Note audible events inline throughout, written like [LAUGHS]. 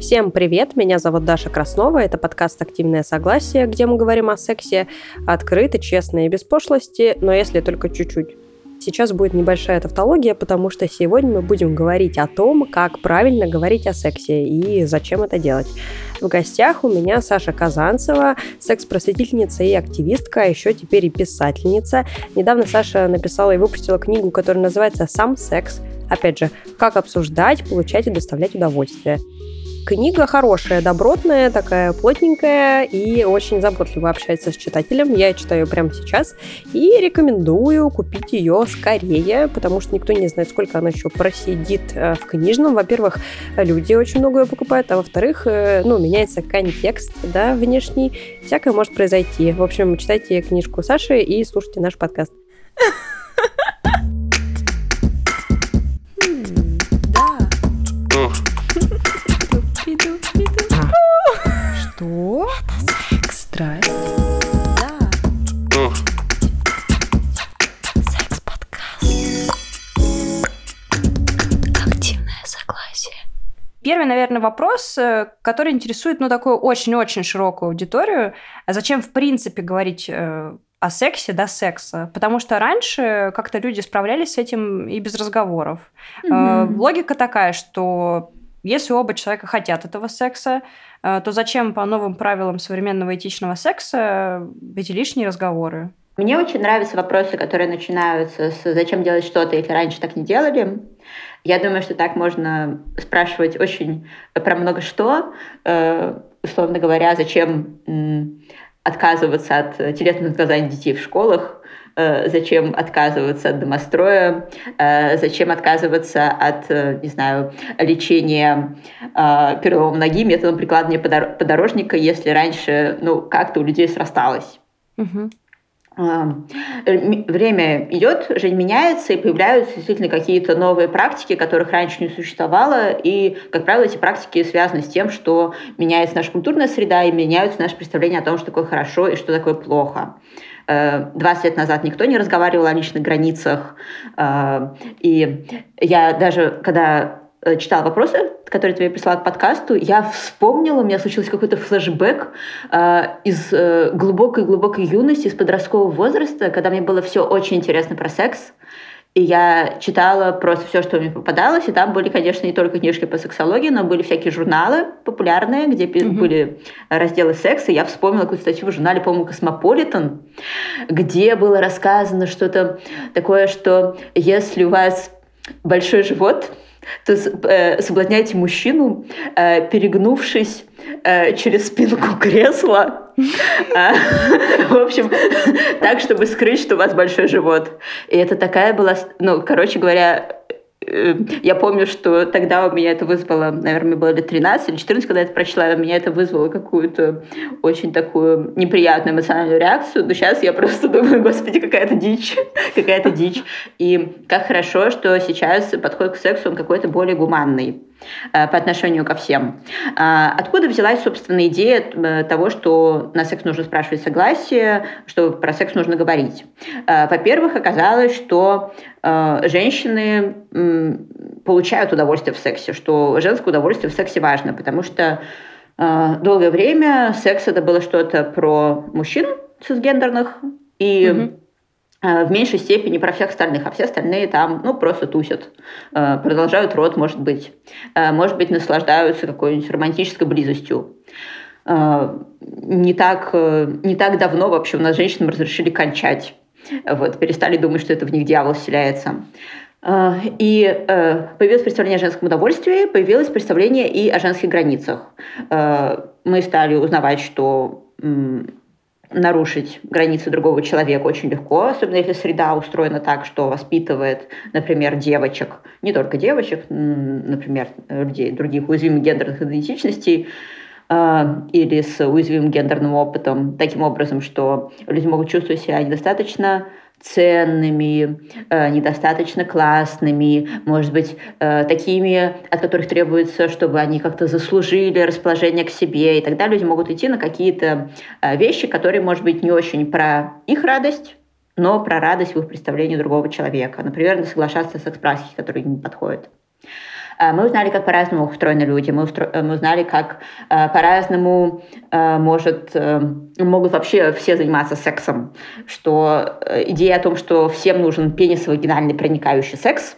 Всем привет, меня зовут Даша Краснова, это подкаст «Активное согласие», где мы говорим о сексе открыто, честно и без пошлости, но если только чуть-чуть. Сейчас будет небольшая тавтология, потому что сегодня мы будем говорить о том, как правильно говорить о сексе и зачем это делать. В гостях у меня Саша Казанцева, секс-просветительница и активистка, а еще теперь и писательница. Недавно Саша написала и выпустила книгу, которая называется «Сам секс». Опять же, как обсуждать, получать и доставлять удовольствие. Книга хорошая, добротная, такая плотненькая и очень заботливо общается с читателем. Я читаю прямо сейчас и рекомендую купить ее скорее, потому что никто не знает, сколько она еще просидит э, в книжном. Во-первых, люди очень много ее покупают, а во-вторых, э, ну, меняется контекст, да, внешний. Всякое может произойти. В общем, читайте книжку Саши и слушайте наш подкаст. [LAUGHS] Что? Это секс. Страсть? Да. Секс-подкаст. Активное согласие. Первый, наверное, вопрос, э, который интересует, ну, такую очень-очень широкую аудиторию. А зачем, в принципе, говорить э, о сексе до секса? Потому что раньше как-то люди справлялись с этим и без разговоров. Э, Логика такая, что если оба человека хотят этого секса, то зачем по новым правилам современного этичного секса эти лишние разговоры? Мне очень нравятся вопросы, которые начинаются с «зачем делать что-то, если раньше так не делали?». Я думаю, что так можно спрашивать очень про много что. Э, условно говоря, зачем отказываться от телесных наказаний детей в школах, зачем отказываться от домостроя, э, зачем отказываться от, э, не знаю, лечения э, перелома ноги методом прикладывания подор- подорожника, если раньше, ну, как-то у людей срасталось. М- Время идет, жизнь меняется, и появляются действительно какие-то новые практики, которых раньше не существовало. И, как правило, эти практики связаны с тем, что меняется наша культурная среда и меняются наши представления о том, что такое хорошо и что такое плохо. Э, 20 лет назад никто не разговаривал о личных границах. Э, И я даже, когда э, читала вопросы, которые мне прислала к подкасту, я вспомнила, у меня случился какой-то флешбэк э, из э, глубокой-глубокой юности, из подросткового возраста, когда мне было все очень интересно про секс. И я читала просто все, что мне попадалось. И там были, конечно, не только книжки по сексологии, но были всякие журналы популярные, где Мгм. были разделы секса. Я вспомнила какую-то статью в журнале, по-моему, «Космополитен», где было рассказано что-то такое, что если у вас большой живот, то э, соблазняйте мужчину, э, перегнувшись э, через спинку кресла. А, В общем, так, чтобы скрыть, что у вас большой живот. И это такая была... Ну, короче говоря, э, я помню, что тогда у меня это вызвало, наверное, мне было лет 13 или 14, когда я это прочла, у меня это вызвало какую-то очень такую неприятную эмоциональную реакцию. Но сейчас я просто думаю, господи, какая-то дичь, какая-то дичь. И как хорошо, что сейчас подход к сексу, он какой-то более гуманный э, по отношению ко всем. А, Откуда взялась, собственно, идея э, того, что на секс нужно спрашивать согласие, что про секс нужно говорить? Э, Во-первых, оказалось, что э, женщины получают удовольствие в сексе, что женское удовольствие в сексе важно, потому что э, долгое время секс это было что-то про мужчин цисгендерных и Мгм. Э, в меньшей степени про всех остальных, а все остальные там, ну, просто тусят, э, продолжают рот, может быть, Э, может быть, наслаждаются какой-нибудь романтической близостью. Не так, не так давно вообще у нас женщинам разрешили кончать. Вот, перестали думать, что это в них дьявол вселяется. И появилось представление о женском удовольствии, появилось представление и о женских границах. Мы стали узнавать, что нарушить границы другого человека очень легко, особенно если среда устроена так, что воспитывает, например, девочек, не только девочек, например, людей других уязвимых гендерных идентичностей, э, или с уязвимым гендерным опытом, таким образом, что люди могут чувствовать себя недостаточно ценными, э, недостаточно классными, может быть, э, такими, от которых требуется, чтобы они как-то заслужили расположение к себе. И тогда люди могут идти на какие-то э, вещи, которые, может быть, не очень про их радость, но про радость в их представлении другого человека. Например, соглашаться с секс-практики, которые не подходят. Э, мы узнали, как по-разному устроены люди, мы, устро... мы узнали, как э, по-разному э, может, э, могут вообще все заниматься сексом, что э, идея о том, что всем нужен пенисовагинальный проникающий секс,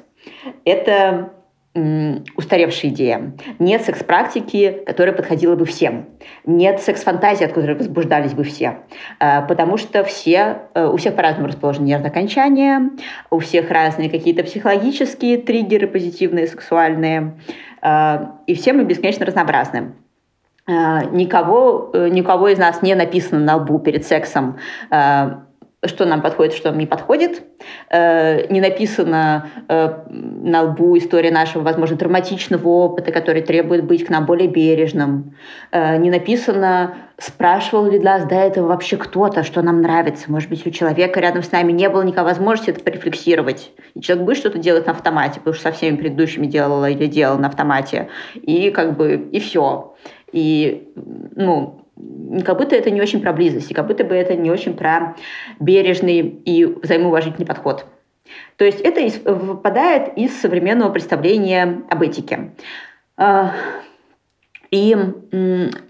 это устаревшая идея. Нет секс-практики, которая подходила бы всем. Нет секс-фантазии, от которой возбуждались бы все. Э, потому что все, э, у всех по-разному расположены нервные окончания, у всех разные какие-то психологические триггеры, позитивные, сексуальные. Э, и все мы бесконечно разнообразны. Никого, никого из нас не написано на лбу перед сексом что нам подходит, что нам не подходит. Э, не написано э, на лбу история нашего, возможно, травматичного опыта, который требует быть к нам более бережным. Э, не написано, спрашивал ли нас до этого вообще кто-то, что нам нравится. Может быть, у человека рядом с нами не было никакой возможности это порефлексировать. И человек будет что-то делать на автомате, потому что со всеми предыдущими делала или делал на автомате. И как бы, и все. И, ну, как будто это не очень про близость, и как будто бы это не очень про бережный и взаимоуважительный подход. То есть это выпадает из современного представления об этике. А, и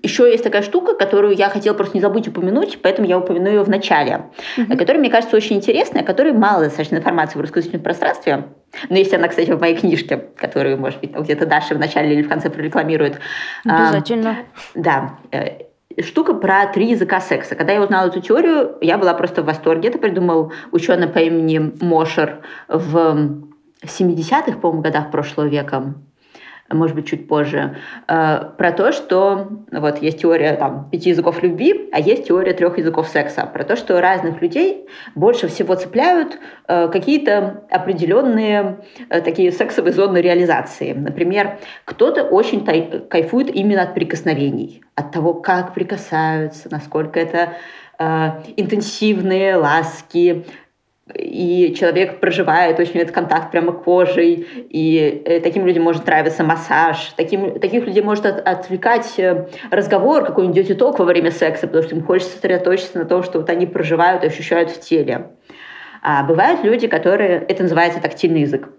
еще есть такая штука, которую я хотела просто не забыть упомянуть, поэтому я упомяну ее в начале, mm-hmm. которая, мне кажется, очень интересная, которой мало достаточно информации в русскоязычном пространстве. Но есть она, кстати, в моей книжке, которую, может быть, где-то Даша в начале или в конце прорекламирует. Обязательно. А, да. Штука про три языка секса. Когда я узнала эту теорию, я была просто в восторге. Это придумал ученый по имени Мошер в 70-х, по-моему, годах прошлого века может быть, чуть позже, э, про то, что вот есть теория там, пяти языков любви, а есть теория трех языков секса, про то, что разных людей больше всего цепляют э, какие-то определенные э, такие сексовые зоны реализации. Например, кто-то очень кайфует именно от прикосновений, от того, как прикасаются, насколько это интенсивные ласки, и человек проживает очень этот контакт прямо кожей, и э, таким людям может нравиться массаж, таким, таких людей может от, отвлекать э, разговор, какой-нибудь ток во время секса, потому что им хочется сосредоточиться на том, что вот они проживают и ощущают в теле. А бывают люди, которые, это называется тактильный язык,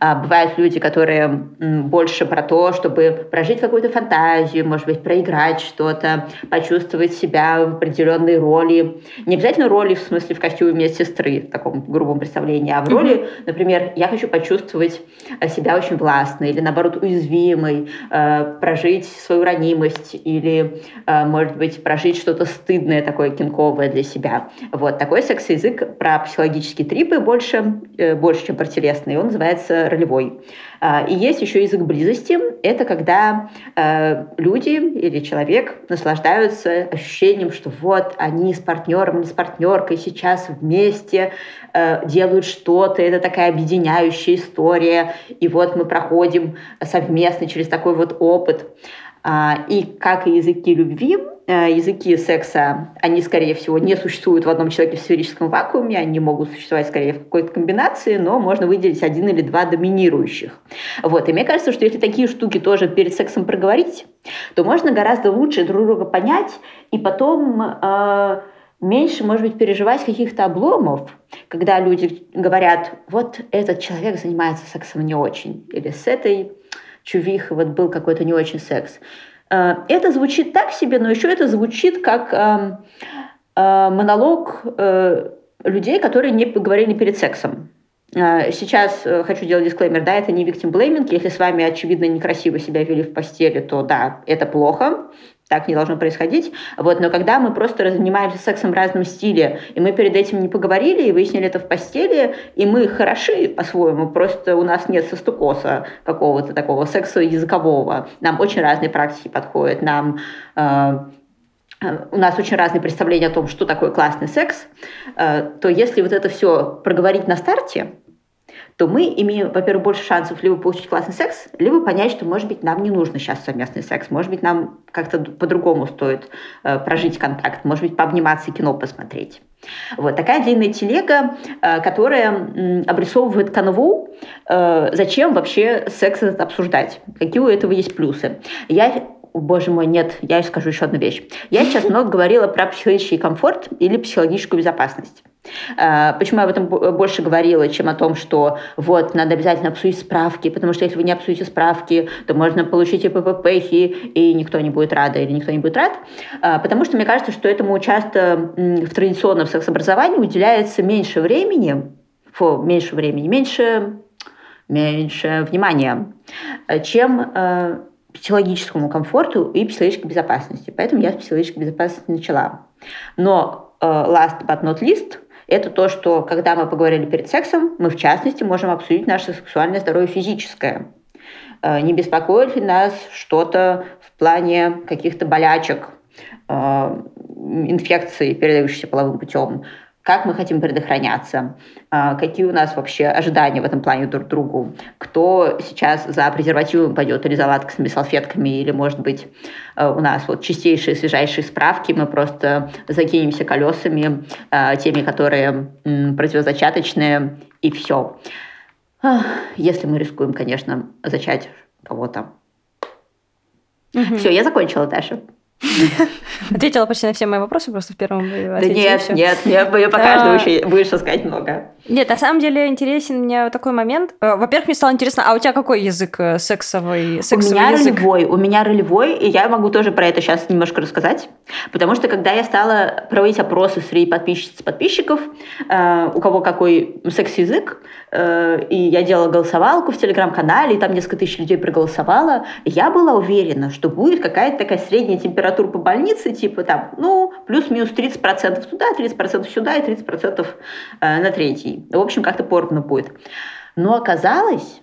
а бывают люди, которые больше про то, чтобы прожить какую-то фантазию, может быть, проиграть что-то, почувствовать себя в определенной роли. Не обязательно роли в смысле в костюме медсестры, в таком грубом представлении, а в роли, например, я хочу почувствовать себя очень властной или, наоборот, уязвимой, э, прожить свою ранимость или, э, может быть, прожить что-то стыдное такое, кинковое для себя. Вот такой секс-язык про психологические трипы больше, э, больше, чем про телесные. Он называется ролевой. А, и есть еще язык близости. Это когда э, люди или человек наслаждаются ощущением, что вот они с партнером или с партнеркой сейчас вместе э, делают что-то. Это такая объединяющая история. И вот мы проходим совместно через такой вот опыт. А, и как и языки любви, языки секса, они, скорее всего, не существуют в одном человеке в сферическом вакууме, они могут существовать, скорее, в какой-то комбинации, но можно выделить один или два доминирующих. Вот. И мне кажется, что если такие штуки тоже перед сексом проговорить, то можно гораздо лучше друг друга понять и потом э, меньше, может быть, переживать каких-то обломов, когда люди говорят, вот этот человек занимается сексом не очень, или с этой чувих, вот был какой-то не очень секс. Э, это звучит так себе, но еще это звучит как эм, э, монолог э, людей, которые не поговорили перед сексом. Сейчас хочу делать дисклеймер, да, это не victim blaming. Если с вами, очевидно, некрасиво себя вели в постели, то да, это плохо так не должно происходить. Вот, но когда мы просто занимаемся сексом в разном стиле, и мы перед этим не поговорили, и выяснили это в постели, и мы хороши по-своему, просто у нас нет состукоса какого-то такого секса языкового. Нам очень разные практики подходят, нам э, у нас очень разные представления о том, что такое классный секс, э, то если вот это все проговорить на старте, то мы имеем, во-первых, больше шансов либо получить классный секс, либо понять, что, может быть, нам не нужно сейчас совместный секс, может быть, нам как-то по-другому стоит э, прожить контакт, может быть, пообниматься и кино посмотреть. Вот такая длинная телега, э, которая обрисовывает канву, э, зачем вообще секс этот обсуждать, какие у этого есть плюсы. Я боже мой, нет, я скажу еще одну вещь. Я сейчас много говорила про психологический комфорт или психологическую безопасность. А, почему я об этом больше говорила, чем о том, что вот, надо обязательно обсудить справки, потому что если вы не обсудите справки, то можно получить и ПППхи, и никто не будет рад, или никто не будет рад. А, потому что мне кажется, что этому часто в традиционном секс-образовании уделяется меньше времени, фу, меньше времени, меньше, меньше внимания, чем э, психологическому комфорту и психологической безопасности. Поэтому я с психологической безопасности начала. Но э, last but not least, это то, что когда мы поговорили перед сексом, мы в частности можем обсудить наше сексуальное здоровье физическое. Э, не беспокоит ли нас что-то в плане каких-то болячек, э, инфекций, передающихся половым путем, как мы хотим предохраняться, а, какие у нас вообще ожидания в этом плане друг к другу, кто сейчас за презервативом пойдет или за латексными салфетками, или, может быть, э, у нас вот чистейшие, свежайшие справки, мы просто закинемся колесами, э, теми, которые противозачаточные, и все. Если мы рискуем, конечно, зачать кого-то. Угу. Все, я закончила, Даша. Ответила почти на все мои вопросы, просто в первом Да нет, нет, я, по каждому еще будешь сказать много. Нет, на самом деле интересен мне такой момент. Э, во-первых, мне стало интересно, а у тебя какой язык э, сексовый? сексовый у меня язык? ролевой, у меня ролевой, и я могу тоже про это сейчас немножко рассказать, потому что когда я стала проводить опросы среди подписчиц подписчиков, э, у кого какой секс-язык, и я делала голосовалку в телеграм-канале, и там несколько тысяч людей проголосовало, я была уверена, что будет какая-то такая средняя температура по больнице, типа там, ну, плюс-минус 30% туда, 30% сюда и 30% на третий. В общем, как-то поровну будет. Но оказалось,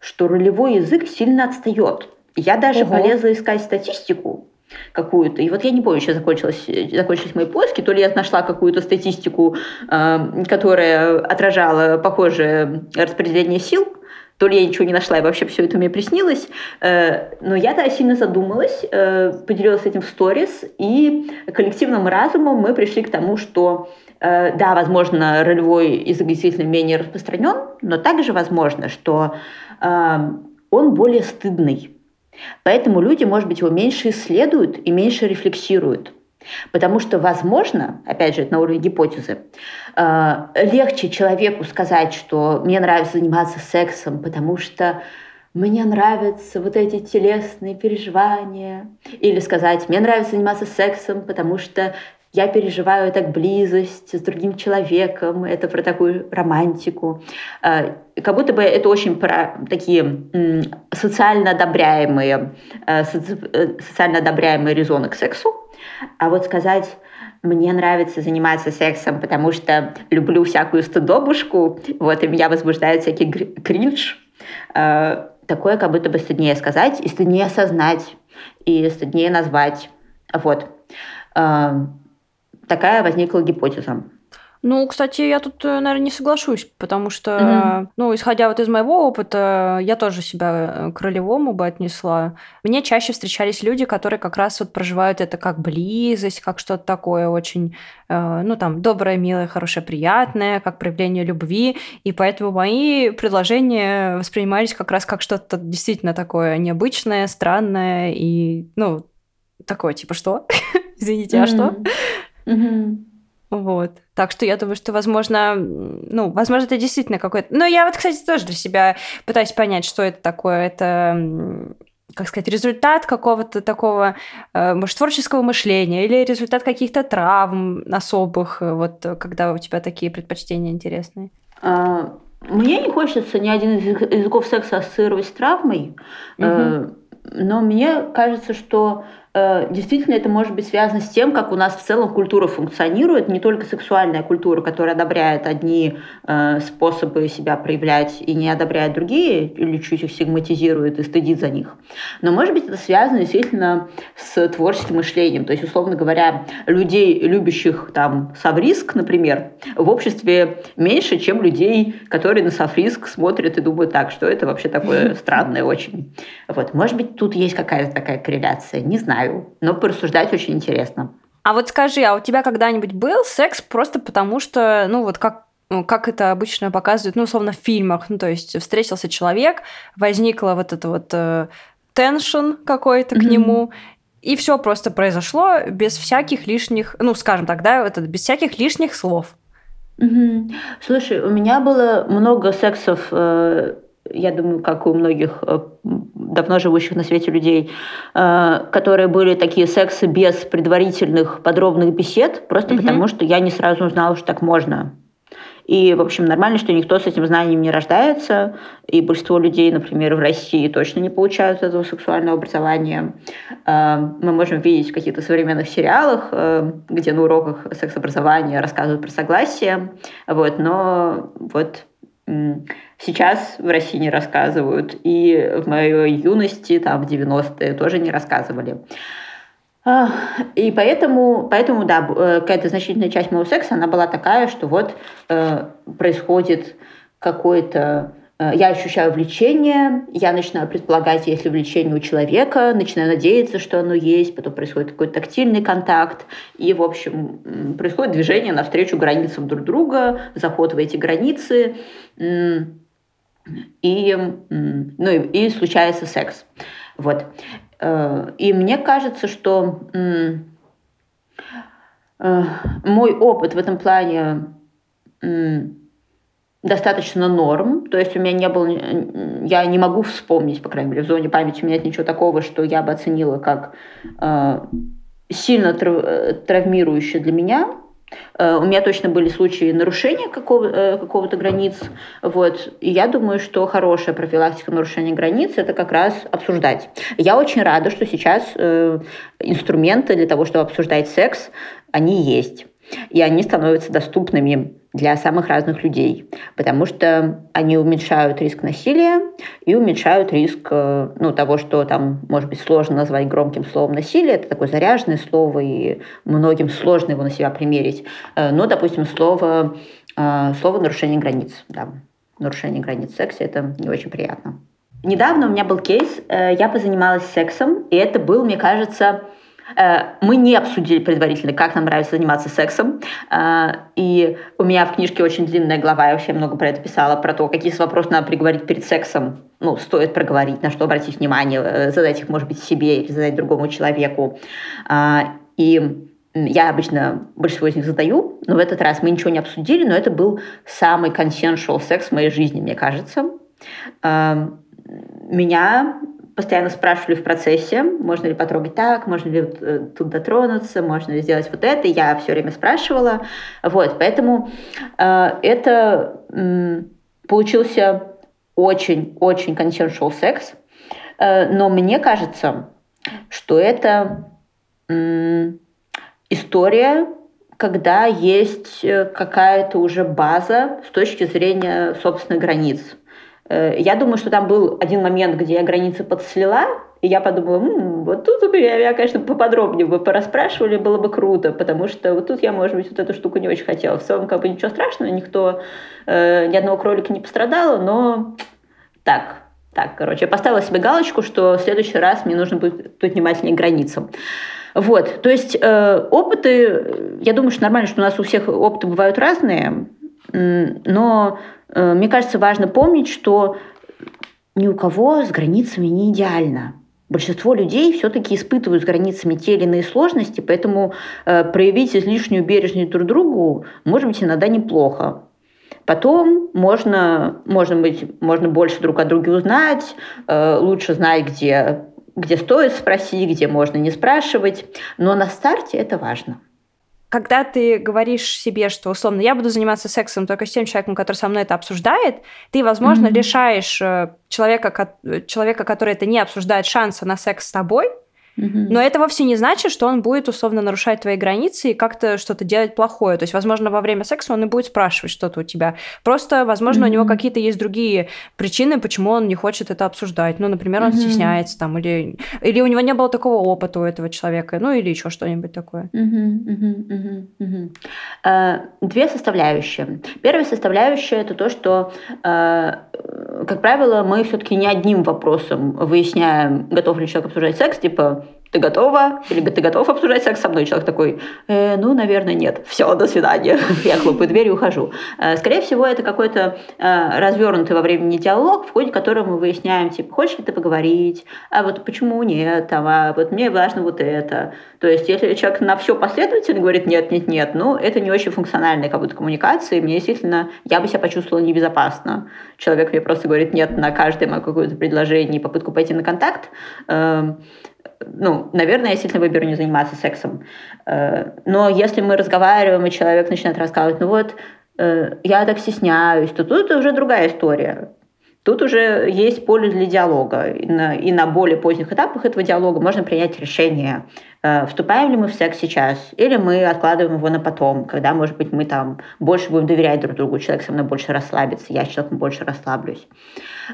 что ролевой язык сильно отстает. Я даже Ого. полезла искать статистику какую-то. И вот я не помню, сейчас закончилось, закончились мои поиски, то ли я нашла какую-то статистику, э, которая отражала похожее распределение сил, то ли я ничего не нашла, и вообще все это мне приснилось. Э, но я тогда сильно задумалась, э, поделилась этим в сторис, и коллективным разумом мы пришли к тому, что Э, да, возможно, ролевой язык действительно менее распространен, но также возможно, что он более стыдный. Поэтому люди, может быть, его меньше исследуют и меньше рефлексируют. Потому что, возможно, опять же, это на уровне гипотезы, э, легче человеку сказать, что мне нравится заниматься сексом, потому что мне нравятся вот эти телесные переживания. Или сказать, мне нравится заниматься сексом, потому что я переживаю так близость с другим человеком, это про такую романтику. А, как будто бы это очень про такие социально одобряемые, э, э, социально одобряемые резоны к сексу. А вот сказать мне нравится заниматься сексом, потому что люблю всякую стыдобушку, вот, и меня возбуждает всякий кринж. А, такое как будто бы стыднее сказать, и стыднее осознать, и стыднее назвать. Вот. А, такая возникла гипотеза. Ну, кстати, я тут, э, наверное, не соглашусь, потому что, угу. ну, исходя вот из моего опыта, я тоже себя э, к ролевому бы отнесла. Мне чаще встречались люди, которые как раз вот проживают это как близость, как что-то такое очень, э, ну, там, доброе, милое, хорошее, приятное, как проявление любви, и поэтому мои предложения воспринимались как раз как что-то действительно такое необычное, странное и, ну, такое, типа, что? [LAUGHS] Извините, а что? Угу. Вот. Так что я думаю, что, возможно, ну, возможно, это действительно какой-то... Но я вот, кстати, тоже для себя пытаюсь понять, что это такое. Это как сказать, результат какого-то такого, э, может, творческого мышления или результат каких-то травм особых, э, вот когда у тебя такие предпочтения интересные? А, мне не хочется ни один из языков секса ассоциировать с травмой, угу. но мне кажется, что действительно это может быть связано с тем, как у нас в целом культура функционирует, не только сексуальная культура, которая одобряет одни э, способы себя проявлять и не одобряет другие, или чуть их сигматизирует и стыдит за них. Но может быть это связано действительно с творческим мышлением. То есть, условно говоря, людей, любящих там Савриск, например, в обществе меньше, чем людей, которые на Савриск смотрят и думают так, что это вообще такое [LAUGHS] странное очень. Вот. Может быть, тут есть какая-то такая корреляция, не знаю знаю, но порассуждать очень интересно. А вот скажи, а у тебя когда-нибудь был секс просто потому, что, ну вот как ну, как это обычно показывают, ну, условно, в фильмах. Ну, то есть встретился человек, возникла вот эта вот э, теншн какой-то к нему, и все просто произошло без всяких лишних, ну, скажем так, да, это без всяких лишних слов. Мгм. Слушай, у меня было много сексов, э, я думаю, как у многих э, давно живущих на свете людей, э, которые были такие сексы без предварительных подробных бесед, просто Мгм. потому что я не сразу узнала, что так можно. И, в общем, нормально, что никто с этим знанием не рождается. И большинство людей, например, в России точно не получают этого сексуального образования. Э, Мы можем видеть в каких-то современных сериалах, где на уроках секс-образования рассказывают про согласие. Вот, но вот сейчас в России не рассказывают. И в моей юности, там, в 90-е, тоже не рассказывали. А, И поэтому, поэтому, да, э, какая-то значительная часть моего секса, она была такая, что вот э, происходит какой-то... э, Я ощущаю влечение, я начинаю предполагать, есть ли влечение у человека, начинаю надеяться, что оно есть, потом происходит какой-то тактильный контакт, и, в общем, происходит движение навстречу границам друг друга, заход в эти границы, и, ну, и, и случается секс. Вот. Э, И мне кажется, что э, мой опыт в этом плане достаточно норм. То есть у меня не было... Я не могу вспомнить, по крайней мере, в зоне памяти у меня нет ничего такого, что я бы оценила как э, сильно трав- э, травмирующее для меня. Э, У меня точно были случаи нарушения какого- э, какого-то границ. Вот. И я думаю, что хорошая профилактика нарушения границ – это как раз обсуждать. Я очень рада, что сейчас э, инструменты для того, чтобы обсуждать секс, они есть. И они становятся доступными для самых разных людей, потому что они уменьшают риск насилия и уменьшают риск э, ну, того, что там, может быть, сложно назвать громким словом насилие. Это такое заряженное слово, и многим сложно его на себя примерить. Э, Но, допустим, слово, э, слово нарушение границ. Да. Нарушение границ в сексе – это не очень приятно. Недавно у меня был кейс, я позанималась сексом, и это был, мне кажется, мы не обсудили предварительно, как нам нравится заниматься сексом. Э, И у меня в книжке очень длинная глава, я вообще много про это писала, про то, какие вопросы надо приговорить перед сексом. Ну, стоит проговорить, на что обратить внимание, э, задать их, может быть, себе или задать другому человеку. И я обычно большинство из них задаю, но в этот раз мы ничего не обсудили, но это был самый consensual секс в моей жизни, мне кажется. Меня постоянно спрашивали в процессе, можно ли потрогать так, можно ли э, тут дотронуться, можно ли сделать вот это. Я все время спрашивала. Вот, поэтому э, это м, получился очень-очень consensual секс. Э, но мне кажется, что это м, история, когда есть э, какая-то уже база с точки зрения собственных границ. Э, Я думаю, что там был один момент, где я границы подслила, и я подумала, «М, вот тут я, я, конечно, поподробнее бы порасспрашивали, было бы круто, потому что вот тут я, может быть, вот эту штуку не очень хотела. В целом, как бы ничего страшного, никто, э, ни одного кролика не пострадало, но так, так, короче, я поставила себе галочку, что в следующий раз мне нужно будет быть внимательнее к границам. Вот, то есть э, опыты, я думаю, что нормально, что у нас у всех опыты бывают разные, но мне кажется, важно помнить, что ни у кого с границами не идеально. Большинство людей все-таки испытывают с границами те или иные сложности, поэтому э, проявить излишнюю бережность друг другу может быть иногда неплохо. Потом можно, можно быть, можно больше друг о друге узнать, э, лучше знать, где, где стоит спросить, где можно не спрашивать. Но на старте это важно. Когда ты говоришь себе, что, условно, я буду заниматься сексом только с тем человеком, который со мной это обсуждает, ты, возможно, Мгм. лишаешь э, человека, человека, который это не обсуждает, шанса на секс с тобой, но это вовсе не значит, что он будет условно нарушать твои границы и как-то что-то делать плохое. То есть, возможно, во время секса он и будет спрашивать что-то у тебя. Просто, возможно, у него какие-то есть другие причины, почему он не хочет это обсуждать. Ну, например, он стесняется там, или, или у него не было такого опыта у этого человека, ну, или еще что-нибудь такое. Э, Две составляющие. Первая составляющая это то, что, э, как правило, мы все-таки не одним вопросом выясняем, готов ли человек обсуждать секс, типа ты готова? Или ты готов обсуждать секс со мной? Человек такой, э, ну, наверное, нет. Все, до свидания. [LAUGHS] Я хлопаю дверь и ухожу. Э, скорее всего, это какой-то э, развернутый во времени диалог, в ходе которого мы выясняем, типа, хочешь ли ты поговорить? А вот почему нет? А вот мне важно вот это. То есть, если человек на все последовательно говорит нет, нет, нет, ну, это не очень функциональная как будто коммуникация, и мне действительно, я бы себя почувствовала небезопасно. Человек мне просто говорит нет на каждое мое какое-то предложение и попытку пойти на контакт. Ну, наверное, я сильно выберу не заниматься сексом. Э, но если мы разговариваем, и человек начинает рассказывать, ну вот, э, я так стесняюсь, то тут уже другая история. Тут уже есть поле для диалога. И на, и на более поздних этапах этого диалога можно принять решение, вступаем ли мы в секс сейчас, или мы откладываем его на потом, когда, может быть, мы там больше будем доверять друг другу, человек со мной больше расслабится, я с человеком больше расслаблюсь.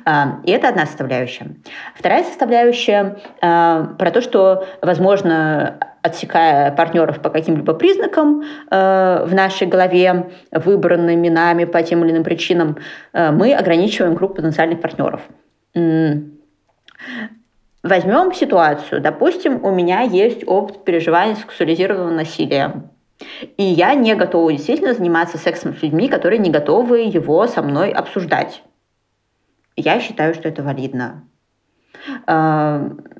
Э, и это одна составляющая. Вторая составляющая э, про то, что, возможно, отсекая партнеров по каким-либо признакам э, в нашей голове, выбранными нами по тем или иным причинам, э, мы ограничиваем круг потенциальных партнеров. Возьмем ситуацию. Допустим, у меня есть опыт переживания сексуализированного насилия. И я не готова действительно заниматься сексом с людьми, которые не готовы его со мной обсуждать. Я считаю, что это валидно.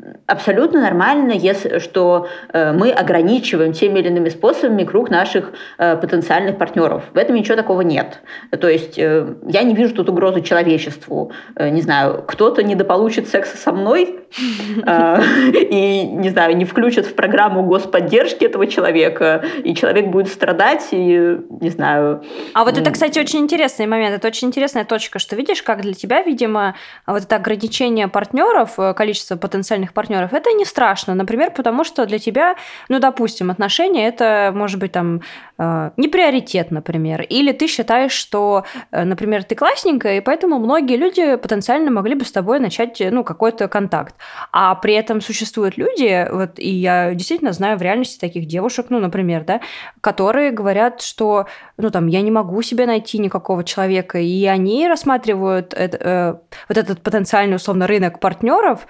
Э, абсолютно нормально, если, что э, мы ограничиваем теми или иными способами круг наших э, потенциальных партнеров. В этом ничего такого нет. То есть я не вижу тут угрозы человечеству. Не знаю, кто-то недополучит секса со мной [LAUGHS] и, не знаю, не включит в программу господдержки этого человека, и человек будет страдать, и, не знаю... А вот это, кстати, очень интересный момент. Это очень интересная точка, что видишь, как для тебя, видимо, вот это ограничение партнеров Э, количество потенциальных партнеров, это не страшно. Например, потому что для тебя, ну, допустим, отношения это, может быть, там, э, не приоритет, например. Или ты считаешь, что, э, например, ты классненькая, и поэтому многие люди потенциально могли бы с тобой начать, ну, какой-то контакт. А при этом существуют люди, вот, и я действительно знаю в реальности таких девушек, ну, например, да, которые говорят, что, ну, там, я не могу себе найти никакого человека, и они рассматривают это, э, вот этот потенциальный, условно, рынок партнеров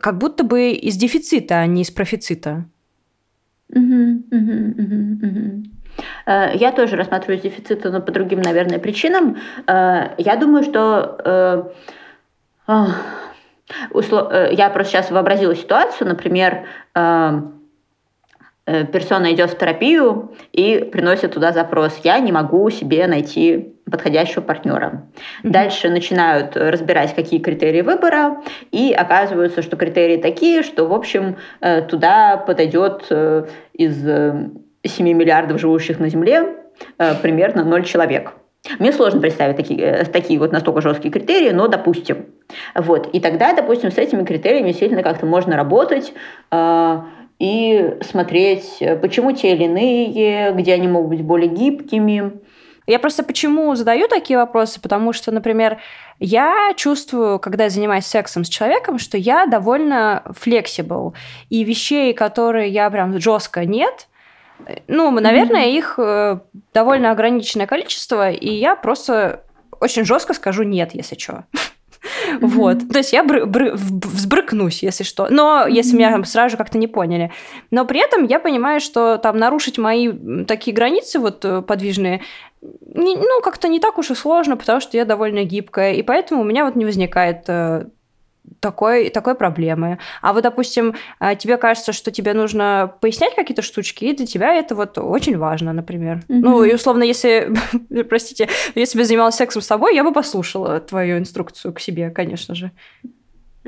как будто бы из дефицита, а не из профицита. Я тоже рассматриваю дефицита, но по другим, наверное, причинам. Э, я думаю, что э, э, я просто сейчас вообразила ситуацию, например, персона идет в терапию и приносит туда запрос. Я не могу себе найти подходящего партнера. Mm-hmm. Дальше начинают разбирать, какие критерии выбора, и оказывается, что критерии такие, что, в общем, э, туда подойдет э, из 7 э, миллиардов живущих на Земле примерно 0 человек. Мне сложно представить такие, такие вот настолько жесткие критерии, но допустим. Вот. И тогда, допустим, с этими критериями действительно как-то можно работать э, и смотреть, почему те или иные, где они могут быть более гибкими, я просто почему задаю такие вопросы, потому что, например, я чувствую, когда я занимаюсь сексом с человеком, что я довольно флексибл. И вещей, которые я прям жестко нет, ну, наверное, mm-hmm. их э, довольно ограниченное количество, и я просто очень жестко скажу нет, если что. Вот. То есть я бр- бр- взбрыкнусь, если что. Но если меня там сразу же как-то не поняли. Но при этом я понимаю, что там нарушить мои такие границы вот э, подвижные не, ну, как-то не так уж и сложно, потому что я довольно гибкая, и поэтому у меня вот не возникает э, такой, такой проблемы. А вот, допустим, э, тебе кажется, что тебе нужно пояснять какие-то штучки, и для тебя это вот очень важно, например. Mm-hmm. Ну, и условно, если, [LAUGHS] простите, если бы занималась сексом с тобой, я бы послушала твою инструкцию к себе, конечно же.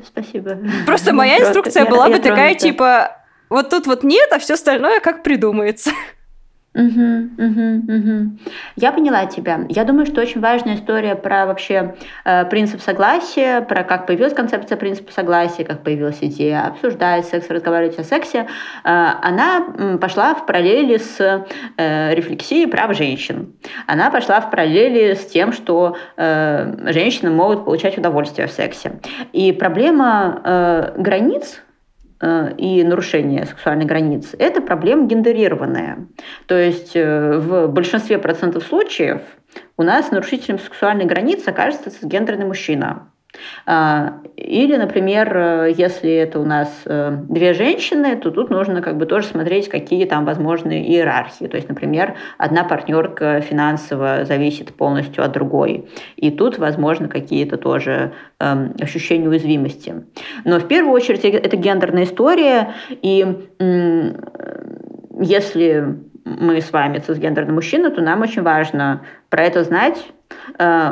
Спасибо. Просто моя инструкция была бы такая, типа, вот тут вот нет, а все остальное как придумается. Угу, угу, угу. Я поняла тебя. Я думаю, что очень важная история про вообще э, принцип согласия, про как появилась концепция принципа согласия, как появилась идея обсуждать секс, разговаривать о сексе, э, она пошла в параллели с э, рефлексией прав женщин. Она пошла в параллели с тем, что э, женщины могут получать удовольствие в сексе. И проблема э, границ и нарушение сексуальной границы, это проблема гендерированная. То есть э, в большинстве процентов случаев у нас нарушителем сексуальной границы окажется гендерный мужчина. А, или, например, э, если это у нас э, две женщины, то тут нужно как бы тоже смотреть, какие там возможны иерархии. То есть, например, одна партнерка финансово зависит полностью от другой. И тут, возможно, какие-то тоже эм, ощущения уязвимости. Но в первую очередь это гендерная история. И если мы с вами цисгендерный мужчина, то нам очень важно про это знать,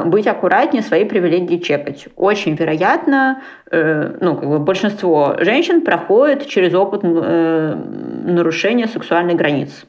быть аккуратнее, свои привилегии чекать. Очень вероятно, э, ну, как бы большинство женщин проходит через опыт э, нарушения сексуальных границ.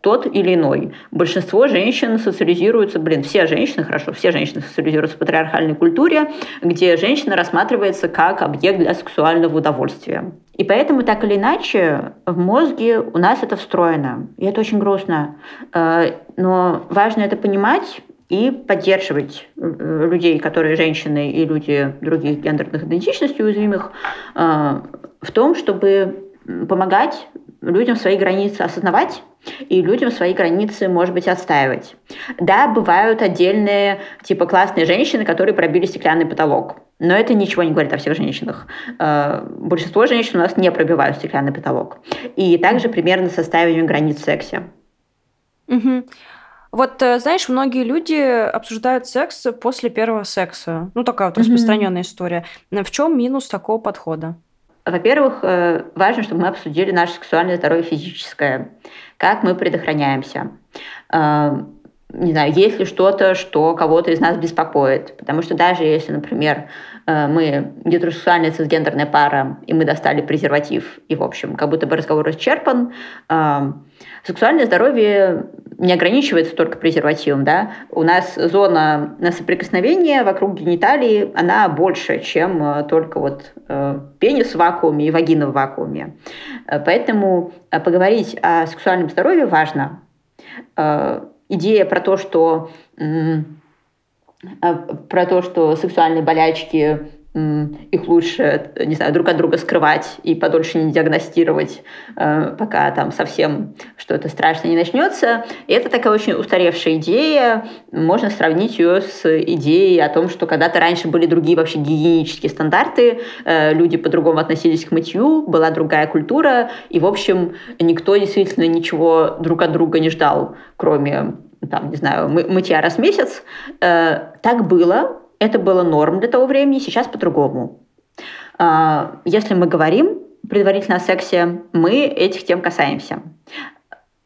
Тот или иной. Большинство женщин социализируются, блин, все женщины, хорошо, все женщины социализируются в патриархальной культуре, где женщина рассматривается как объект для сексуального удовольствия. И поэтому так или иначе в мозге у нас это встроено. И это очень грустно. Но важно это понимать и поддерживать э, людей, которые женщины и люди других гендерных идентичностей уязвимых, э, в том, чтобы помогать людям свои границы осознавать и людям свои границы, может быть, отстаивать. Да, бывают отдельные, типа, классные женщины, которые пробили стеклянный потолок. Но это ничего не говорит о всех женщинах. Э, большинство женщин у нас не пробивают стеклянный потолок. И также примерно с составением границ в сексе. Угу. Вот, э, знаешь, многие люди обсуждают секс после первого секса. Ну, такая вот распространенная mm-hmm. история. В чем минус такого подхода? Во-первых, э, важно, чтобы мы обсудили наше сексуальное здоровье физическое, как мы предохраняемся. Э, не знаю, есть ли что-то, что кого-то из нас беспокоит. Потому что даже если, например, мы гетеросексуальная цисгендерная пара, и мы достали презерватив, и, в общем, как будто бы разговор исчерпан, Сексуальное здоровье не ограничивается только презервативом. Да? У нас зона соприкосновения вокруг гениталии, она больше, чем э, только вот э, пенис в вакууме и вагина в вакууме. Э, поэтому поговорить о сексуальном здоровье важно. Идея про то, что про то, что сексуальные болячки их лучше, не знаю, друг от друга скрывать и подольше не диагностировать, э, пока там совсем что-то страшное не начнется. И это такая очень устаревшая идея. Можно сравнить ее с идеей о том, что когда-то раньше были другие вообще гигиенические стандарты, э, люди по-другому относились к мытью, была другая культура, и, в общем, никто действительно ничего друг от друга не ждал, кроме там, не знаю, мы, мытья раз в месяц. Э, так было, это было норм для того времени, сейчас по-другому. А, если мы говорим предварительно о сексе, мы этих тем касаемся.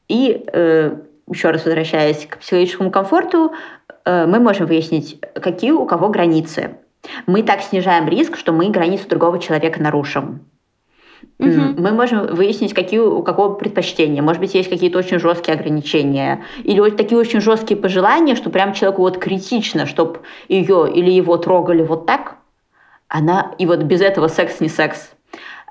И э, еще раз возвращаясь к психологическому комфорту, э, мы можем выяснить, какие у кого границы. Мы так снижаем риск, что мы границу другого человека нарушим. Угу. Мы можем выяснить, какие у какого предпочтения. Может быть, есть какие-то очень жесткие ограничения. Или вот такие очень жесткие пожелания, что прям человеку вот критично, чтобы ее или его трогали вот так. Она, и вот без этого секс не секс.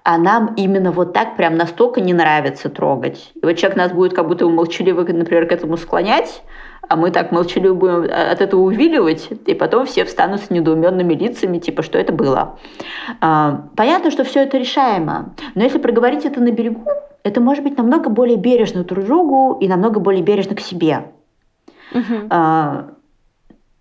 А нам именно вот так прям настолько не нравится трогать. И вот человек нас будет как будто молчаливо, например, к этому склонять, а мы так молчаливо будем э, от этого увиливать, и потом все встанут с недоуменными лицами, типа, что это было. А, понятно, что все это решаемо, но если проговорить это на берегу, это может быть намного более бережно друг другу и намного более бережно к себе. Угу.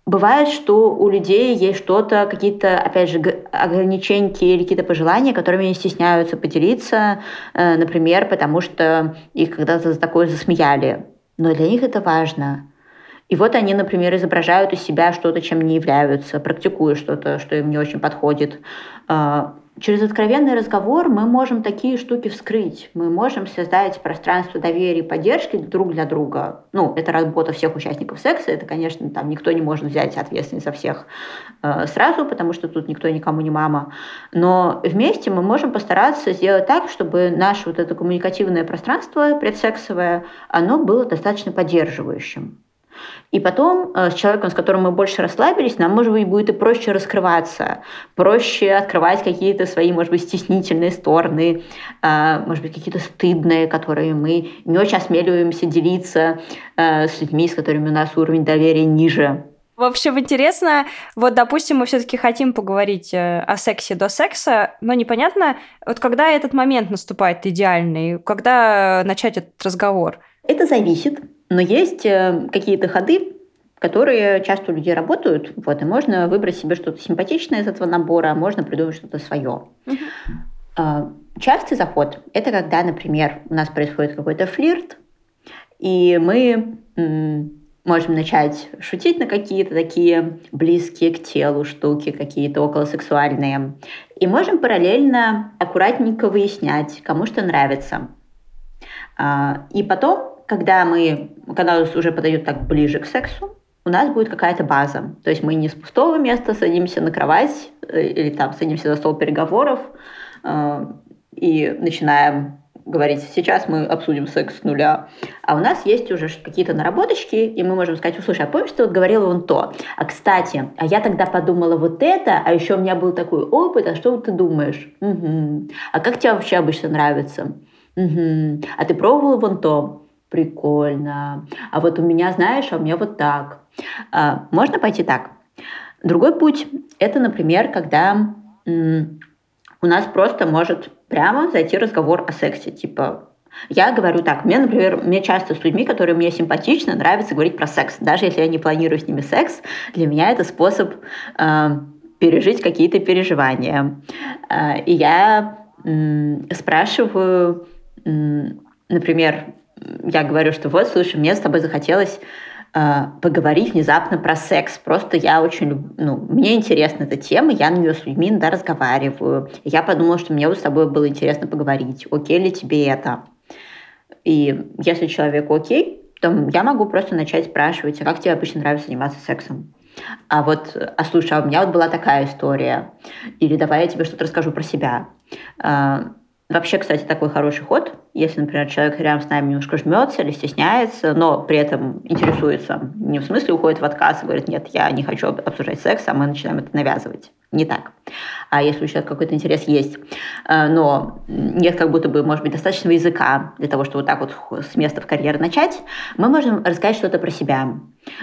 Бывает, что у людей есть что-то, какие-то, опять же, ограничения или какие-то пожелания, которыми они стесняются поделиться, э, например, потому что их когда-то за такое засмеяли. Но для них это важно. И вот они, например, изображают из себя что-то, чем не являются, практикуя что-то, что им не очень подходит. А, через откровенный разговор мы можем такие штуки вскрыть. Мы можем создать пространство доверия и поддержки друг для друга. Ну, это работа всех участников секса. Это, конечно, там никто не может взять ответственность за всех э, сразу, потому что тут никто никому не мама. Но вместе мы можем постараться сделать так, чтобы наше вот это коммуникативное пространство предсексовое, оно было достаточно поддерживающим. И потом э, с человеком, с которым мы больше расслабились, нам, может быть, будет и проще раскрываться, проще открывать какие-то свои, может быть, стеснительные стороны, э, может быть, какие-то стыдные, которые мы не очень осмеливаемся делиться э, с людьми, с которыми у нас уровень доверия ниже. В общем, интересно, вот, допустим, мы все-таки хотим поговорить о сексе до секса, но непонятно, вот когда этот момент наступает идеальный, когда начать этот разговор? Это зависит но есть э, какие-то ходы, которые часто у людей работают, вот, и можно выбрать себе что-то симпатичное из этого набора, а можно придумать что-то свое. А, частый заход – это когда, например, у нас происходит какой-то флирт, и мы можем начать шутить на какие-то такие близкие к телу штуки, какие-то околосексуальные. И можем параллельно аккуратненько выяснять, кому что нравится. А, и потом, когда мы, когда нас уже подойдет так ближе к сексу, у нас будет какая-то база. То есть мы не с пустого места садимся на кровать э, или там садимся за стол переговоров э, и начинаем говорить, сейчас мы обсудим секс с нуля. А у нас есть уже какие-то наработочки, и мы можем сказать, слушай, а помнишь, ты вот говорила вон то? А кстати, а я тогда подумала вот это, а еще у меня был такой опыт, а что ты думаешь? Угу. А как тебе вообще обычно нравится? Угу. А ты пробовала вон то? Прикольно. А вот у меня, знаешь, а у меня вот так. А, можно пойти так. Другой путь – это, например, когда у нас просто может прямо зайти разговор о сексе. Типа, я говорю так, мне, например, мне часто с людьми, которые мне симпатичны, нравится говорить про секс. Даже если я не планирую с ними секс, для меня это способ э, пережить какие-то переживания. Э, и я э, спрашиваю, э, например, я говорю, что вот, слушай, мне с тобой захотелось а, поговорить внезапно про секс. Просто я очень, ну, мне интересна эта тема, я на нее с людьми иногда разговариваю. Я подумала, что мне вот с тобой было интересно поговорить. Окей ли тебе это? И если человеку окей, то я могу просто начать спрашивать, а как тебе обычно нравится заниматься сексом? А вот, а слушай, а у меня вот была такая история. Или давай я тебе что-то расскажу про себя. Вообще, кстати, такой хороший ход – если, например, человек рядом с нами немножко жмется или стесняется, но при этом интересуется, не в смысле уходит в отказ и говорит, нет, я не хочу обсуждать секс, а мы начинаем это навязывать. Не так. А если у человека какой-то интерес есть, э, но нет как будто бы, может быть, достаточного языка для того, чтобы вот так вот с места в карьер начать, мы можем рассказать что-то про себя.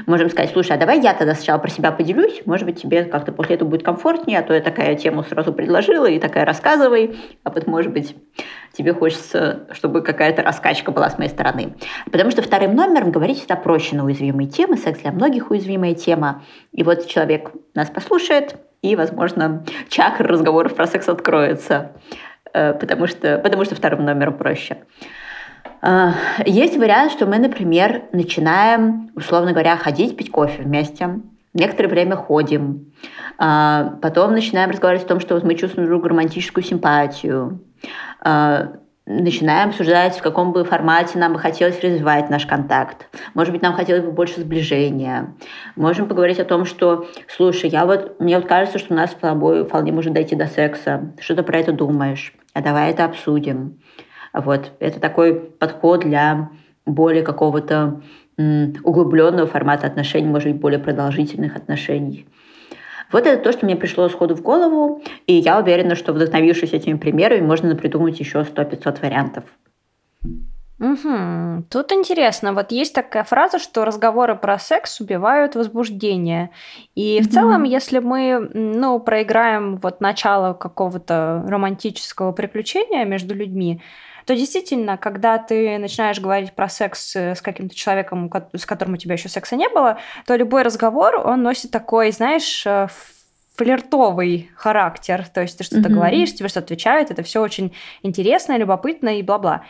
Можем сказать, слушай, а давай я тогда сначала про себя поделюсь, может быть, тебе как-то после этого будет комфортнее, а то я такая тему сразу предложила и такая рассказывай, а вот, может быть, тебе хочется, чтобы какая-то раскачка была с моей стороны. Потому что вторым номером говорить всегда проще на уязвимые темы, секс для многих уязвимая тема. И вот человек нас послушает, и, возможно, чакра разговоров про секс откроется, э, потому что, потому что вторым номером проще. Э, есть вариант, что мы, например, начинаем, условно говоря, ходить пить кофе вместе, некоторое время ходим, э, потом начинаем разговаривать о том, что мы чувствуем друг романтическую симпатию, начинаем обсуждать, в каком бы формате нам бы хотелось развивать наш контакт. Может быть, нам хотелось бы больше сближения. Можем поговорить о том, что, слушай, я вот, мне вот кажется, что у нас с тобой вполне может дойти до секса. Что ты про это думаешь? А давай это обсудим. Вот. Это такой подход для более какого-то углубленного формата отношений, может быть, более продолжительных отношений. Вот это то, что мне пришло сходу в голову, и я уверена, что вдохновившись этими примерами, можно придумать еще 100-500 вариантов. Угу. Тут интересно, вот есть такая фраза, что разговоры про секс убивают возбуждение. И угу. в целом, если мы, ну, проиграем вот начало какого-то романтического приключения между людьми, то действительно, когда ты начинаешь говорить про секс э, с каким-то человеком, с которым у тебя еще секса не было, то любой разговор, он носит такой, знаешь, э, флиртовый характер. То есть ты что-то mm-hmm. говоришь, тебе что-то отвечают, это все очень интересно, любопытно и бла-бла.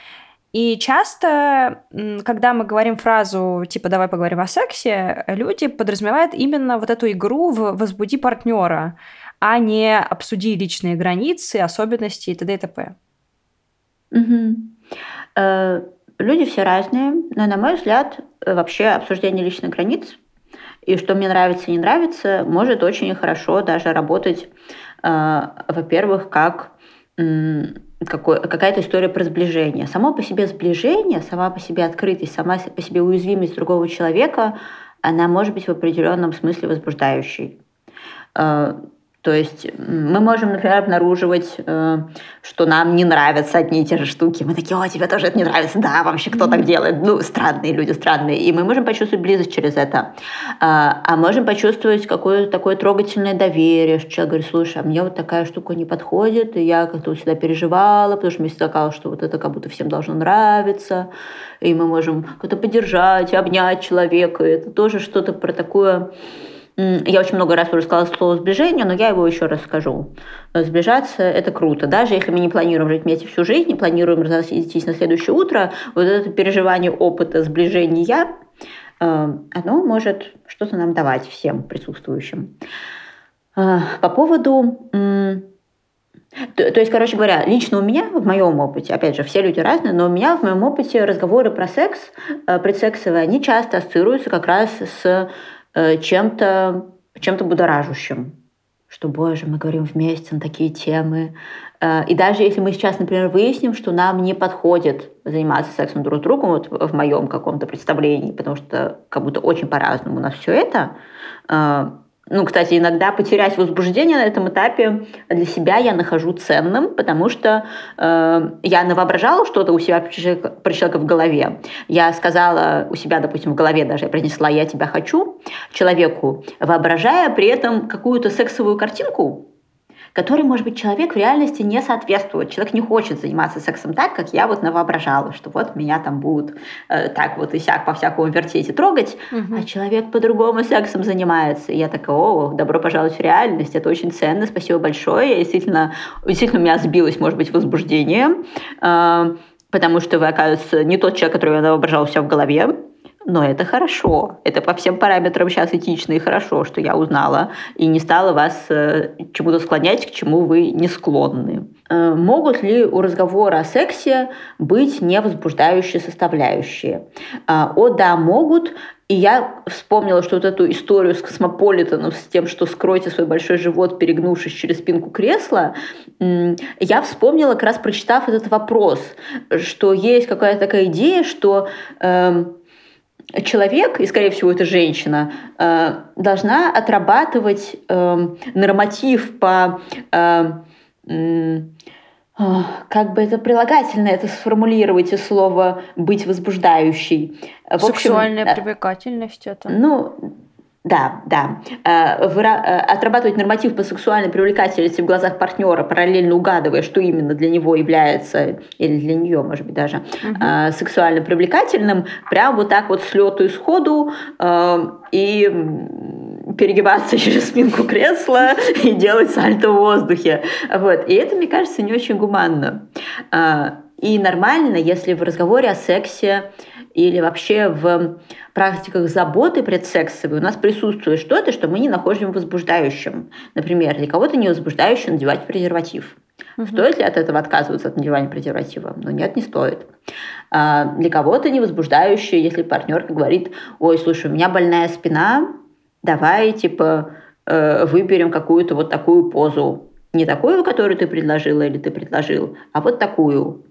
И часто, когда мы говорим фразу типа «давай поговорим о сексе», люди подразумевают именно вот эту игру в «возбуди партнера», а не «обсуди личные границы, особенности и т.д. и т.п. Угу. Люди все разные, но, на мой взгляд, вообще обсуждение личных границ и что мне нравится и не нравится, может очень хорошо даже работать, э, во-первых, как какая-то история про сближение. Само по себе сближение, сама по себе открытость, сама по себе уязвимость другого человека, она может быть в определенном смысле возбуждающей. Э, То есть мы можем, например, обнаруживать, э, что нам не нравятся одни и те же штуки. Мы такие, о, тебе тоже это не нравится. Да, вообще, кто так делает? Ну, странные люди, странные. И мы можем почувствовать близость через это. А, а можем почувствовать какое-то такое трогательное доверие, что человек говорит, слушай, а мне вот такая штука не подходит, и я как-то всегда переживала, потому что мне казалось, что вот это как будто всем должно нравиться. И мы можем как-то поддержать, обнять человека. И это тоже что-то про такое я очень много раз уже сказала слово сближение, но я его еще раз скажу. Сближаться – это круто. Даже если мы не планируем жить вместе всю жизнь, не планируем разойтись на следующее утро, вот это переживание опыта сближения, э, оно может что-то нам давать всем присутствующим. Э, по поводу то, есть, короче говоря, лично у меня, в моем опыте, опять же, все люди разные, но у меня в моем опыте разговоры про секс, э, предсексовые, они часто ассоциируются как раз с чем-то чем-то будоражущим, что, боже, мы говорим вместе на такие темы. Э, и даже если мы сейчас, например, выясним, что нам не подходит заниматься сексом друг с другом, вот в моем каком-то представлении, потому что как будто очень по-разному у нас все это, э, ну, кстати, иногда потерять возбуждение на этом этапе для себя я нахожу ценным, потому что э, я навоображала что-то у себя про человека в голове. Я сказала у себя, допустим, в голове даже, я произнесла «я тебя хочу» человеку, воображая при этом какую-то сексовую картинку, который, может быть, человек в реальности не соответствует. Человек не хочет заниматься сексом так, как я вот навоображала, что вот меня там будут э, так вот и сяк по-всякому вертеть и трогать, угу. а человек по-другому сексом занимается. И я такая, о, добро пожаловать в реальность, это очень ценно, спасибо большое. Я действительно, действительно у меня сбилось, может быть, возбуждение, э, потому что вы, оказывается, не тот человек, который я навоображала у себя в голове, но это хорошо. Это по всем параметрам сейчас этично и хорошо, что я узнала и не стала вас э, чему-то склонять, к чему вы не склонны. Э, могут ли у разговора о сексе быть невозбуждающие составляющие? Э, о, да, могут. И я вспомнила, что вот эту историю с Космополитеном, с тем, что скройте свой большой живот, перегнувшись через спинку кресла, я вспомнила, как раз прочитав этот вопрос, что есть какая-то такая идея, что эм, человек, и, скорее всего, это женщина, э, должна отрабатывать эм, норматив по э, как бы это прилагательно это сформулировать и слово быть возбуждающей. В Сексуальная общем, привлекательность это. Ну, да, да. Э. Э, отрабатывать норматив по сексуальной привлекательности в глазах партнера, параллельно угадывая, что именно для него является, или для нее, может быть, даже угу. сексуально привлекательным, прям вот так вот с лету и сходу и перегибаться [LAUGHS] через спинку кресла и делать сальто в воздухе. Вот. И это, мне кажется, не очень гуманно. И нормально, если в разговоре о сексе или вообще в практиках заботы предсексовой у нас присутствует что-то, что мы не находим возбуждающим. Например, для кого-то не возбуждающе надевать презерватив. Угу. Стоит ли от этого отказываться от надевания презерватива? Ну нет, не стоит. А для кого-то не возбуждающе, если партнерка говорит, ой, слушай, у меня больная спина, давай, типа, э, выберем какую-то вот такую позу. Не такую, которую ты предложила или ты предложил, а вот такую.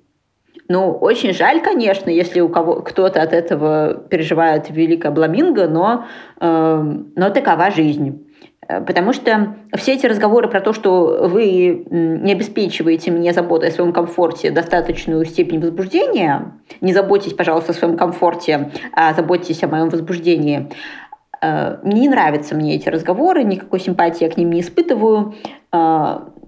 Ну, очень жаль, конечно, если у кого кто-то от этого переживает великое бламинго, но, э, но такова жизнь. Э, потому что все эти разговоры про то, что вы не обеспечиваете мне заботой о своем комфорте достаточную степень возбуждения, не заботьтесь, пожалуйста, о своем комфорте, а заботьтесь о моем возбуждении. Э, не нравятся мне эти разговоры, никакой симпатии я к ним не испытываю.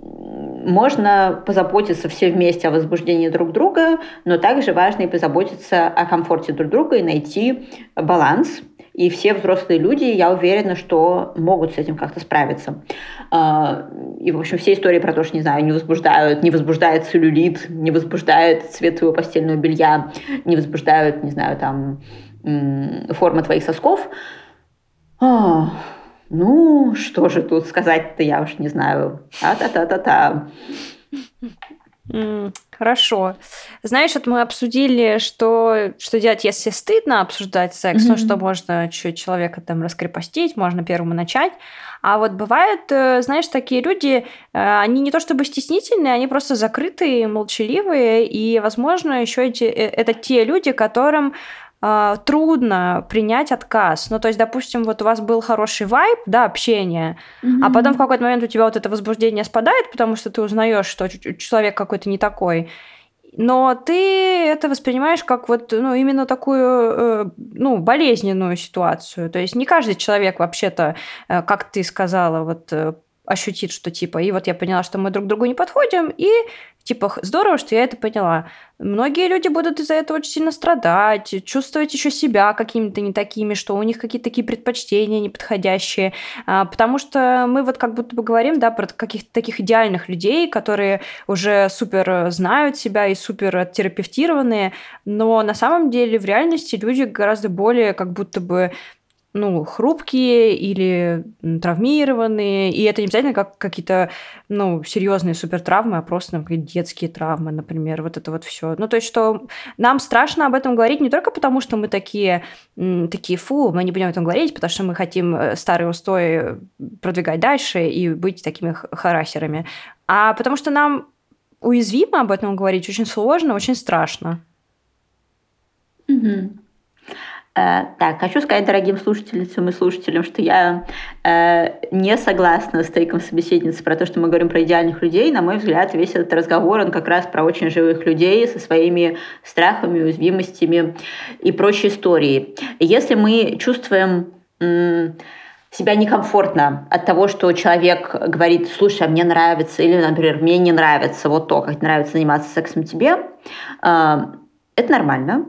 Можно позаботиться все вместе о возбуждении друг друга, но также важно и позаботиться о комфорте друг друга и найти баланс. И все взрослые люди, я уверена, что могут с этим как-то справиться. А, и, в общем, все истории про то, что, не знаю, не возбуждают, не возбуждает целлюлит, не возбуждает цвет твоего постельного белья, не возбуждают, не знаю, там, форма твоих сосков. Ну, что же тут сказать-то, я уж не знаю. А-та-та-та-та. хорошо. Знаешь, вот мы обсудили, что, что делать, если стыдно обсуждать секс, mm-hmm. ну, что можно чуть человека там раскрепостить, можно первому начать. А вот бывают, э, знаешь, такие люди, э, они не то чтобы стеснительные, они просто закрытые, молчаливые, и, возможно, еще эти, э, это те люди, которым э, трудно принять отказ. Ну, то есть, допустим, вот у вас был хороший вайб, да, общение, mm-hmm. а потом в какой-то момент у тебя вот это возбуждение спадает, потому что ты узнаешь, что человек какой-то не такой но ты это воспринимаешь как вот, ну, именно такую, э, ну, болезненную ситуацию. То есть не каждый человек вообще-то, э, как ты сказала, вот э, ощутит, что типа, и вот я поняла, что мы друг другу не подходим, и типа, здорово, что я это поняла. Многие люди будут из-за этого очень сильно страдать, чувствовать еще себя какими-то не такими, что у них какие-то такие предпочтения неподходящие, а, потому что мы вот как будто бы говорим, да, про каких-то таких идеальных людей, которые уже супер знают себя и супер терапевтированные, но на самом деле в реальности люди гораздо более как будто бы ну, хрупкие или травмированные, и это не обязательно как какие-то, ну, серьезные супер травмы, а просто, например, детские травмы, например, вот это вот все. Ну, то есть, что нам страшно об этом говорить не только потому, что мы такие, такие, фу, мы не будем об этом говорить, потому что мы хотим э, старые устои продвигать дальше и быть такими харасерами, а потому что нам уязвимо об этом говорить очень сложно, очень страшно. Mm-hmm. Э, так, хочу сказать дорогим слушательницам и слушателям, что я э, не согласна с тейком собеседницы про то, что мы говорим про идеальных людей. На мой взгляд, весь этот разговор, он как раз про очень живых людей со своими страхами, уязвимостями и прочей историей. Если мы чувствуем себя некомфортно от того, что человек говорит, слушай, а мне нравится, или, например, мне не нравится вот то, как нравится заниматься сексом тебе, э, это нормально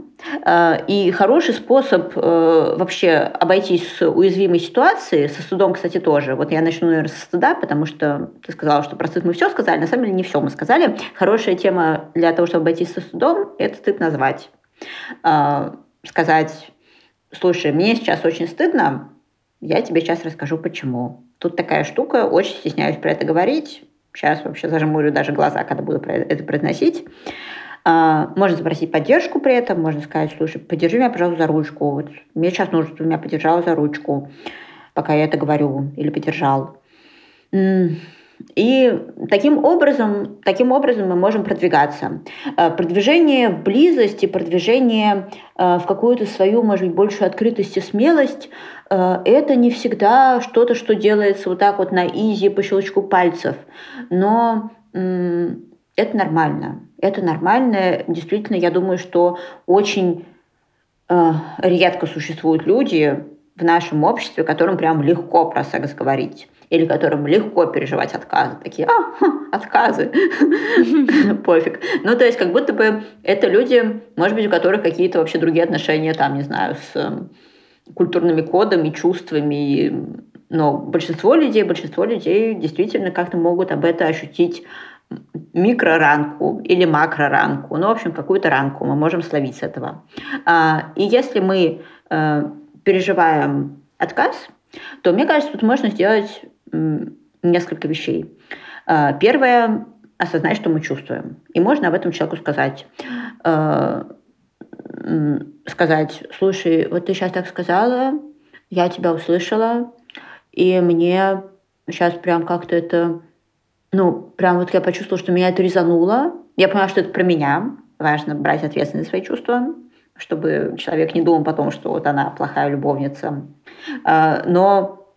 и хороший способ э, вообще обойтись с уязвимой ситуацией, со стыдом, кстати, тоже. Вот я начну, наверное, со стыда, потому что ты сказала, что про стыд мы все сказали. На самом деле не все мы сказали. Хорошая тема для того, чтобы обойтись со стыдом, это стыд назвать. Э, сказать, слушай, мне сейчас очень стыдно, я тебе сейчас расскажу, почему. Тут такая штука, очень стесняюсь про это говорить. Сейчас вообще зажмурю даже глаза, когда буду это произносить. А, можно запросить поддержку при этом, можно сказать, слушай, подержи меня, пожалуйста, за ручку. Вот мне сейчас нужно, чтобы меня поддержала за ручку, пока я это говорю, или поддержал. И таким образом, таким образом мы можем продвигаться. А, продвижение в близость и продвижение а, в какую-то свою, может быть, большую открытость и смелость – это не всегда что-то, что делается вот так вот на изи по щелчку пальцев. Но это нормально. Это нормально. Действительно, я думаю, что очень э, редко существуют люди в нашем обществе, которым прям легко про секс говорить или которым легко переживать отказы. Такие, а, отказы, [LAUGHS] пофиг. Ну, то есть, как будто бы это люди, может быть, у которых какие-то вообще другие отношения, там, не знаю, с эм, культурными кодами, чувствами. Но большинство людей, большинство людей действительно как-то могут об этом ощутить микроранку или макроранку, ну, в общем, какую-то ранку мы можем словить с этого. А, и если мы э, переживаем отказ, то, мне кажется, тут можно сделать несколько вещей. А, первое – осознать, что мы чувствуем. И можно об этом человеку сказать. Э, сказать, слушай, вот ты сейчас так сказала, я тебя услышала, и мне сейчас прям как-то это ну, прям вот я почувствовала, что меня это резануло. Я поняла, что это про меня. Важно брать ответственность за свои чувства, чтобы человек не думал потом, что вот она плохая любовница. А, но,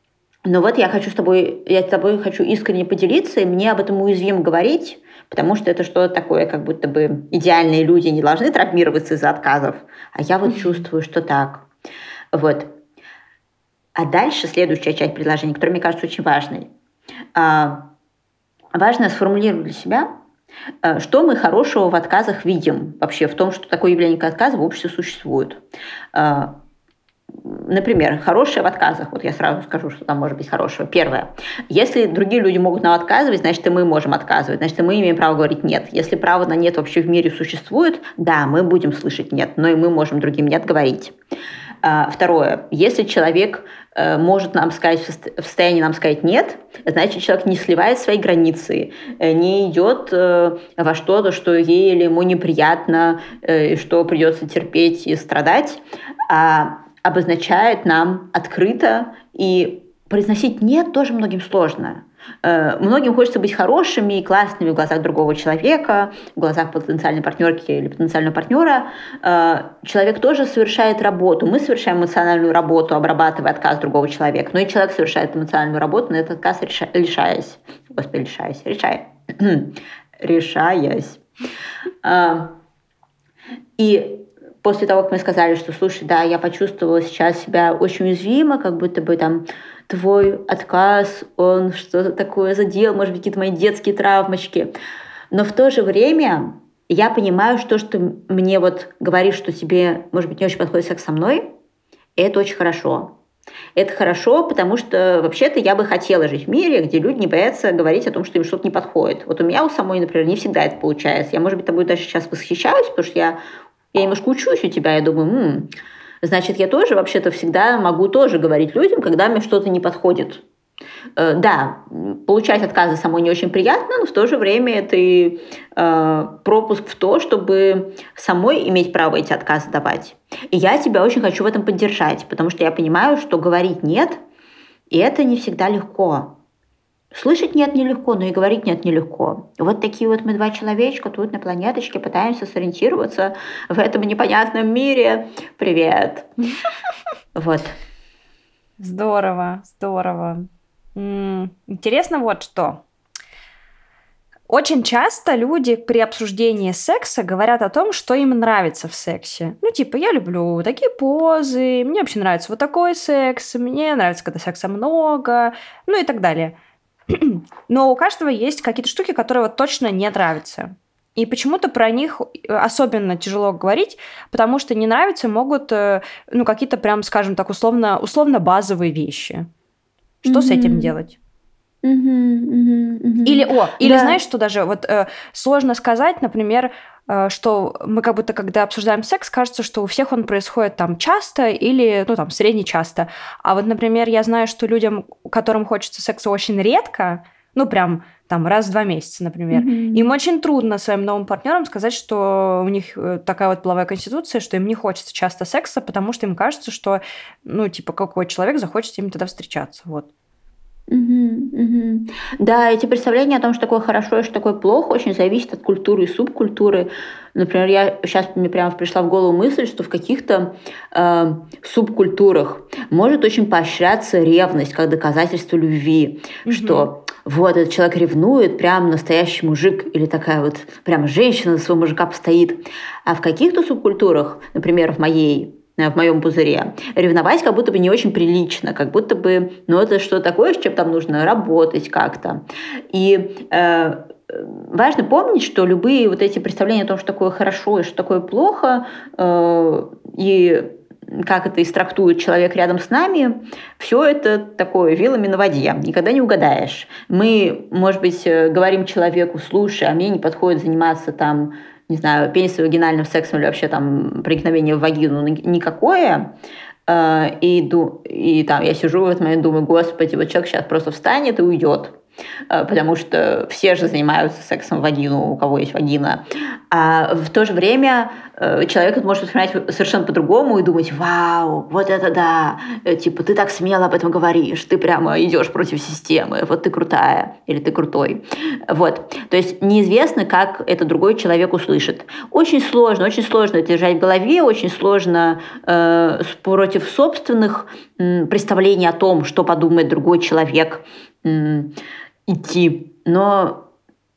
но вот я хочу с тобой, я с тобой хочу искренне поделиться, и мне об этом уязвим говорить, потому что это что-то такое, как будто бы идеальные люди не должны травмироваться из-за отказов, а я вот чувствую, что так. Вот. А дальше следующая часть предложения, которая мне кажется очень важной а, важно сформулировать для себя, э, что мы хорошего в отказах видим вообще, в том, что такое явление, как отказ в обществе существует. Э, например, хорошее в отказах. Вот я сразу скажу, что там может быть хорошего. Первое. Если другие люди могут нам отказывать, значит, и мы можем отказывать. Значит, и мы имеем право говорить «нет». Если право на «нет» вообще в мире существует, да, мы будем слышать «нет», но и мы можем другим «нет» говорить. Э, второе. Если человек Э, может нам сказать, в состоянии нам сказать нет, значит, человек не сливает свои границы, э, не идет э, во что-то, что ей или ему неприятно, и что придется терпеть и страдать, а обозначает нам открыто и произносить «нет» тоже многим сложно. Э, многим хочется быть хорошими и классными в глазах другого человека, в глазах потенциальной партнерки или потенциального партнера. Э, человек тоже совершает работу. Мы совершаем эмоциональную работу, обрабатывая отказ другого человека. Но и человек совершает эмоциональную работу, на этот отказ решаясь. Господи, решаясь. Решая. [CLEARS THROAT] решаясь. Э, и после того, как мы сказали, что, слушай, да, я почувствовала сейчас себя очень уязвимо, как будто бы там твой отказ, он что-то такое задел, может быть, какие-то мои детские травмочки. Но в то же время я понимаю, что, что мне вот говоришь, что тебе, может быть, не очень подходит секс со мной, это очень хорошо. Это хорошо, потому что вообще-то я бы хотела жить в мире, где люди не боятся говорить о том, что им что-то не подходит. Вот у меня у самой, например, не всегда это получается. Я, может быть, тобой даже сейчас восхищаюсь, потому что я, я немножко учусь у тебя, я думаю, м-м, значит, я тоже вообще-то всегда могу тоже говорить людям, когда мне что-то не подходит. Э, да, получать отказы самой не очень приятно, но в то же время это и э, пропуск в то, чтобы самой иметь право эти отказы давать. И я тебя очень хочу в этом поддержать, потому что я понимаю, что говорить нет, и это не всегда легко. Слышать нет нелегко, но и говорить нет нелегко. Вот такие вот мы два человечка тут на планеточке пытаемся сориентироваться в этом непонятном мире. Привет. Вот. Здорово, здорово. Интересно вот что. Очень часто люди при обсуждении секса говорят о том, что им нравится в сексе. Ну, типа, я люблю такие позы, мне вообще нравится вот такой секс, мне нравится, когда секса много, ну и так далее. [CLEARS THROAT] Но у каждого есть какие-то штуки, которые вот точно не нравятся. И почему-то про них э, особенно тяжело говорить, потому что не нравятся могут, э, ну, какие-то прям, скажем так, условно, условно базовые вещи. Что mm-hmm. с этим делать? Или, о, или да. знаешь, что даже вот э, сложно сказать, например, э, что мы как будто, когда обсуждаем секс, кажется, что у всех он происходит там часто или, ну, там, средне часто. А вот, например, я знаю, что людям, которым хочется секса очень редко, ну, прям там раз в два месяца, например. Mm-hmm. Им очень трудно своим новым партнерам сказать, что у них э, такая вот половая конституция, что им не хочется часто секса, потому что им кажется, что, ну, типа, какой человек захочет с ними тогда встречаться. Вот. Угу, угу. Да, эти представления о том, что такое хорошо и что такое плохо, очень зависят от культуры и субкультуры. Например, я сейчас мне прямо пришла в голову мысль, что в каких-то э, субкультурах может очень поощряться ревность как доказательство любви, угу. что вот этот человек ревнует, прям настоящий мужик или такая вот прям женщина за своего мужика постоит. А в каких-то субкультурах, например, в моей в моем пузыре. Ревновать как будто бы не очень прилично, как будто бы, ну, это что такое, с чем там нужно работать как-то. И э, важно помнить, что любые вот эти представления о том, что такое хорошо и что такое плохо, э, и как это истрактует человек рядом с нами, все это такое вилами на воде, никогда не угадаешь. Мы, может быть, э, говорим человеку, слушай, а мне не подходит заниматься там не знаю, пенисовагинальным сексом или вообще там проникновение в вагину никакое, э, и, и там я сижу в этот момент, думаю, господи, вот человек сейчас просто встанет и уйдет. Э, потому что все же занимаются сексом вагину, у кого есть вагина. А в то же время э, человек это может воспринимать совершенно по-другому и думать, вау, вот это да, э, типа ты так смело об этом говоришь, ты прямо идешь против системы, вот ты крутая или ты крутой. Вот. То есть неизвестно, как это другой человек услышит. Очень сложно, очень сложно это держать в голове, очень сложно э, против собственных э, представлений о том, что подумает другой человек идти. Но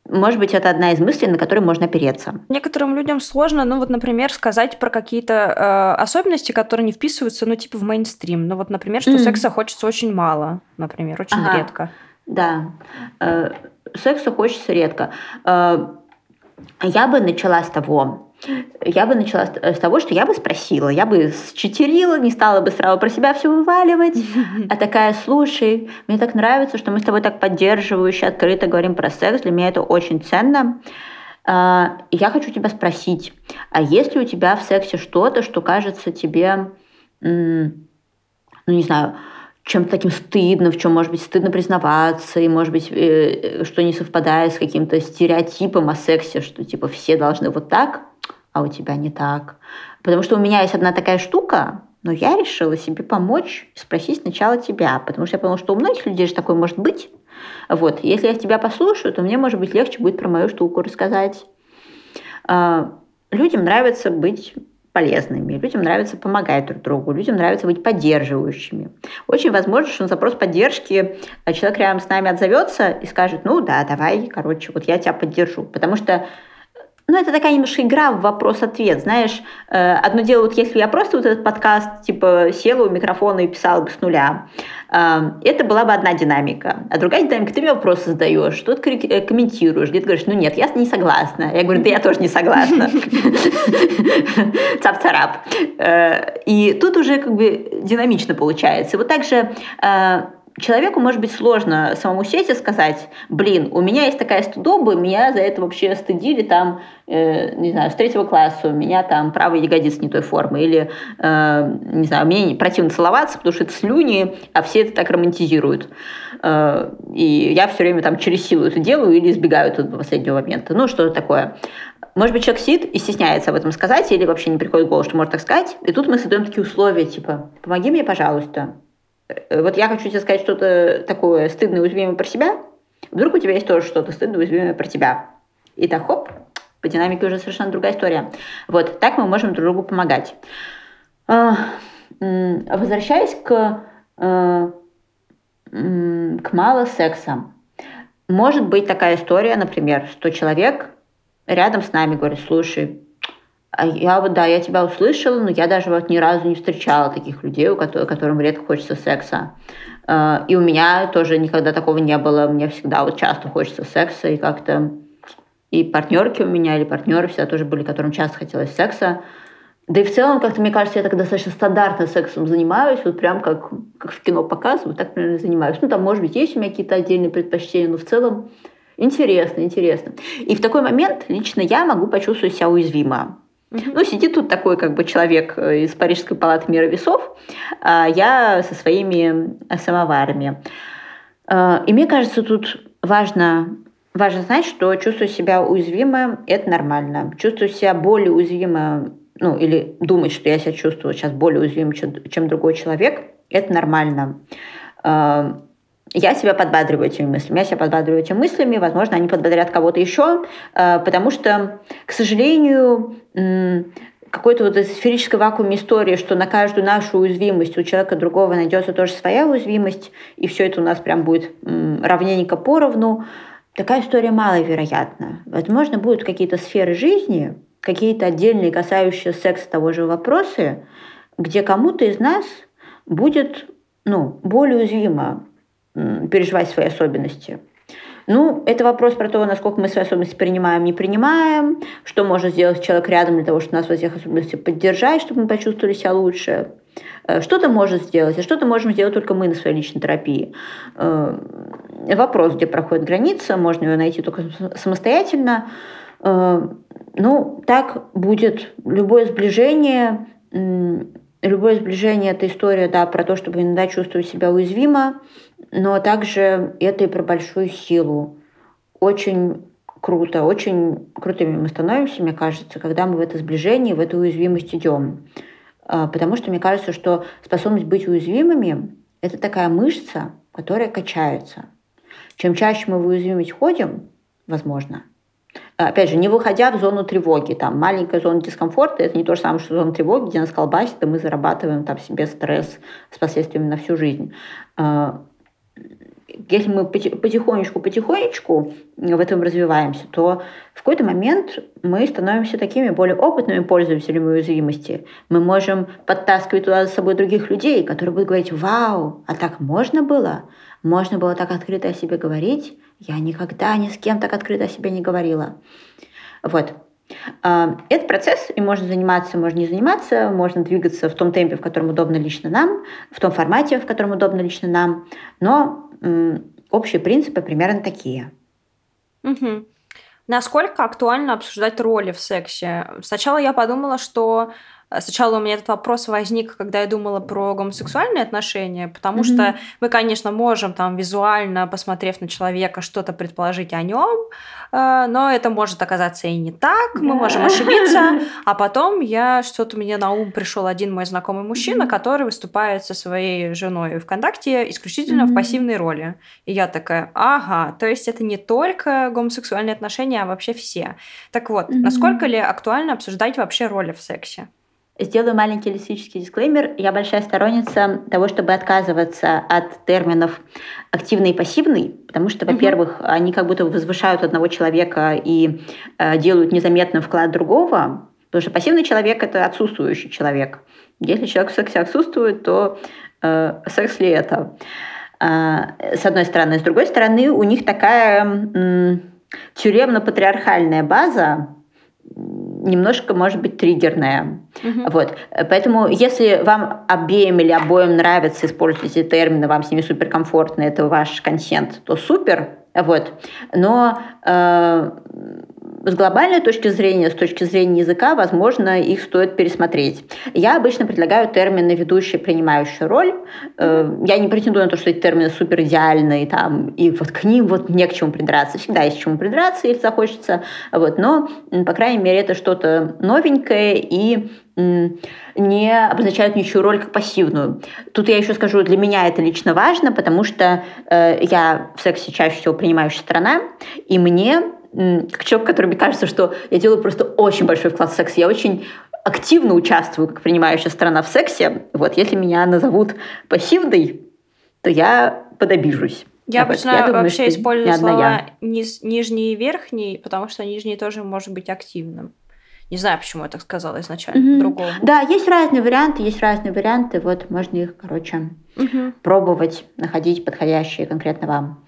может быть, это одна из мыслей, на которые можно опереться. Некоторым людям сложно, ну вот, например, сказать про какие-то э, особенности, которые не вписываются, ну, типа в мейнстрим. Ну вот, например, что mm. секса хочется очень мало, например, очень ага. редко. Да, э, секса хочется редко. Э, я бы начала с того, я бы начала с того, что я бы спросила, я бы считерила, не стала бы сразу про себя все вываливать, [LAUGHS] а такая, слушай, мне так нравится, что мы с тобой так поддерживающе, открыто говорим про секс, для меня это очень ценно. А, я хочу тебя спросить, а есть ли у тебя в сексе что-то, что кажется тебе, ну не знаю, чем-то таким стыдно, в чем, может быть, стыдно признаваться, и, может быть, э, что не совпадает с каким-то стереотипом о сексе, что, типа, все должны вот так, а у тебя не так. Потому что у меня есть одна такая штука, но я решила себе помочь спросить сначала тебя, потому что я поняла, что у многих людей же такое может быть, Вот. Если я тебя послушаю, то мне, может быть, легче будет про мою штуку рассказать. А, людям нравится быть полезными, людям нравится помогать друг другу, людям нравится быть поддерживающими. Очень возможно, что на запрос поддержки человек рядом с нами отзовется и скажет, ну да, давай, короче, вот я тебя поддержу. Потому что ну, это такая немножко игра в вопрос-ответ, знаешь. Э, одно дело, вот если я просто вот этот подкаст, типа, села у микрофона и писала бы с нуля, э, это была бы одна динамика. А другая динамика, ты мне вопросы задаешь, что-то э, комментируешь, где-то говоришь, ну нет, я не согласна. Я говорю, да я тоже не согласна. Цап-царап. И тут уже как бы динамично получается. Вот так же человеку может быть сложно самому сесть и сказать, блин, у меня есть такая студоба, меня за это вообще стыдили там, э, не знаю, с третьего класса, у меня там правый ягодиц не той формы, или, э, не знаю, мне противно целоваться, потому что это слюни, а все это так романтизируют. Э, и я все время там через силу это делаю или избегаю этого последнего момента. Ну, что такое. Может быть, человек сидит и стесняется об этом сказать, или вообще не приходит в голову, что может так сказать. И тут мы создаем такие условия, типа, помоги мне, пожалуйста, вот я хочу тебе сказать что-то такое стыдное, уязвимое про себя, вдруг у тебя есть тоже что-то стыдное, уязвимое про тебя. И так, хоп, по динамике уже совершенно другая история. Вот, так мы можем друг другу помогать. А, возвращаясь к, э, к мало секса. Может быть такая история, например, что человек рядом с нами говорит, слушай, я вот, да, я тебя услышала, но я даже вот ни разу не встречала таких людей, у которых, которым редко хочется секса. А, и у меня тоже никогда такого не было. Мне всегда вот часто хочется секса, и как-то и партнерки у меня, или партнеры всегда тоже были, которым часто хотелось секса. Да и в целом, как-то, мне кажется, я так достаточно стандартно сексом занимаюсь, вот прям как, как в кино показывают, так примерно занимаюсь. Ну, там, может быть, есть у меня какие-то отдельные предпочтения, но в целом интересно, интересно. И в такой момент лично я могу почувствовать себя уязвимо. Ну, сидит тут такой как бы человек э, из Парижской палаты мира весов, а я со своими э, самоварами. А, и мне кажется, тут важно, важно знать, что чувствую себя уязвимым – это нормально. Чувствую себя более уязвимым, ну, или думать, что я себя чувствую сейчас более уязвимым, чем, чем другой человек – это нормально. Я себя подбадриваю этими мыслями. Я себя подбадриваю этими мыслями. Возможно, они подбодрят кого-то еще, э, потому что, к сожалению, какой-то вот сферической вакууме истории, что на каждую нашу уязвимость у человека другого найдется тоже своя уязвимость, и все это у нас прям будет равненько поровну, такая история маловероятна. Возможно, будут какие-то сферы жизни, какие-то отдельные, касающиеся секса того же вопросы, где кому-то из нас будет ну, более уязвимо переживать свои особенности. Ну, это вопрос про то, насколько мы свои особенности принимаем, не принимаем, что может сделать человек рядом для того, чтобы нас в этих особенностях поддержать, чтобы мы почувствовали себя лучше. Э, что-то может сделать, а что-то можем сделать только мы на своей личной терапии. Э, вопрос, где проходит граница, можно ее найти только самостоятельно. Э, ну, так будет любое сближение, любое сближение – это история да, про то, чтобы иногда чувствовать себя уязвимо, но также это и про большую силу. Очень круто, очень крутыми мы становимся, мне кажется, когда мы в это сближение, в эту уязвимость идем. А, потому что мне кажется, что способность быть уязвимыми – это такая мышца, которая качается. Чем чаще мы в уязвимость ходим, возможно, опять же, не выходя в зону тревоги, там маленькая зона дискомфорта, это не то же самое, что зона тревоги, где нас колбасит, и мы зарабатываем там себе стресс с последствиями на всю жизнь. Если мы потихонечку-потихонечку в этом развиваемся, то в какой-то момент мы становимся такими более опытными пользователями уязвимости. Мы можем подтаскивать туда за собой других людей, которые будут говорить, вау, а так можно было? Можно было так открыто о себе говорить? Я никогда ни с кем так открыто о себе не говорила. Вот. А, это процесс, и можно заниматься, можно не заниматься, можно двигаться в том темпе, в котором удобно лично нам, в том формате, в котором удобно лично нам, но общие принципы примерно такие. Угу. Насколько актуально обсуждать роли в сексе? Сначала я подумала, что Сначала у меня этот вопрос возник, когда я думала про гомосексуальные отношения, потому Мгм. что мы, конечно, можем там визуально, посмотрев на человека, что-то предположить о нем, э, но это может оказаться и не так, мы Да. можем ошибиться. [LAUGHS] А потом я что-то мне на ум пришел один мой знакомый мужчина, Мгм. который выступает со своей женой ВКонтакте исключительно в Мгм. пассивной роли. И я такая, ага, то есть это не только гомосексуальные отношения, а вообще все. Так вот, Мгм. насколько ли актуально обсуждать вообще роли в сексе? Сделаю маленький лексический дисклеймер. Я большая сторонница того, чтобы отказываться от терминов активный и пассивный, потому что, во-первых, они как будто возвышают одного человека и э, делают незаметным вклад другого, потому что пассивный человек — это отсутствующий человек. Если человек в сексе отсутствует, то э, секс ли это? А, с одной стороны. С другой стороны, у них такая м, тюремно-патриархальная база, немножко, может быть, триггерная. Мгм. Вот. Поэтому, если вам обеим или обоим нравится использовать эти термины, вам с ними суперкомфортно, это ваш консент, то супер. Вот. Но э, с глобальной точки зрения, с точки зрения языка, возможно, их стоит пересмотреть. Я обычно предлагаю термины «ведущая», «принимающая роль». Э, я не претендую на то, что эти термины супер идеальные, там, и вот к ним вот не к чему придраться. Всегда есть к чему придраться, если захочется. Вот. Но, по крайней мере, это что-то новенькое и не обозначают ничью роль как пассивную. Тут я еще скажу, для меня это лично важно, потому что э, я в сексе чаще всего принимающая сторона, и мне, как человек, который мне кажется, что я делаю просто очень большой вклад в секс, я очень активно участвую как принимающая сторона в сексе. Вот, если меня назовут пассивной, то я подобижусь. Я обычно я думаю, вообще использую слова низ- нижний и верхний, потому что нижний тоже может быть активным. Не знаю, почему я так сказала изначально, по-другому. Да, есть разные варианты, есть разные варианты. Вот можно их, короче, Мгм. пробовать, находить подходящие конкретно вам.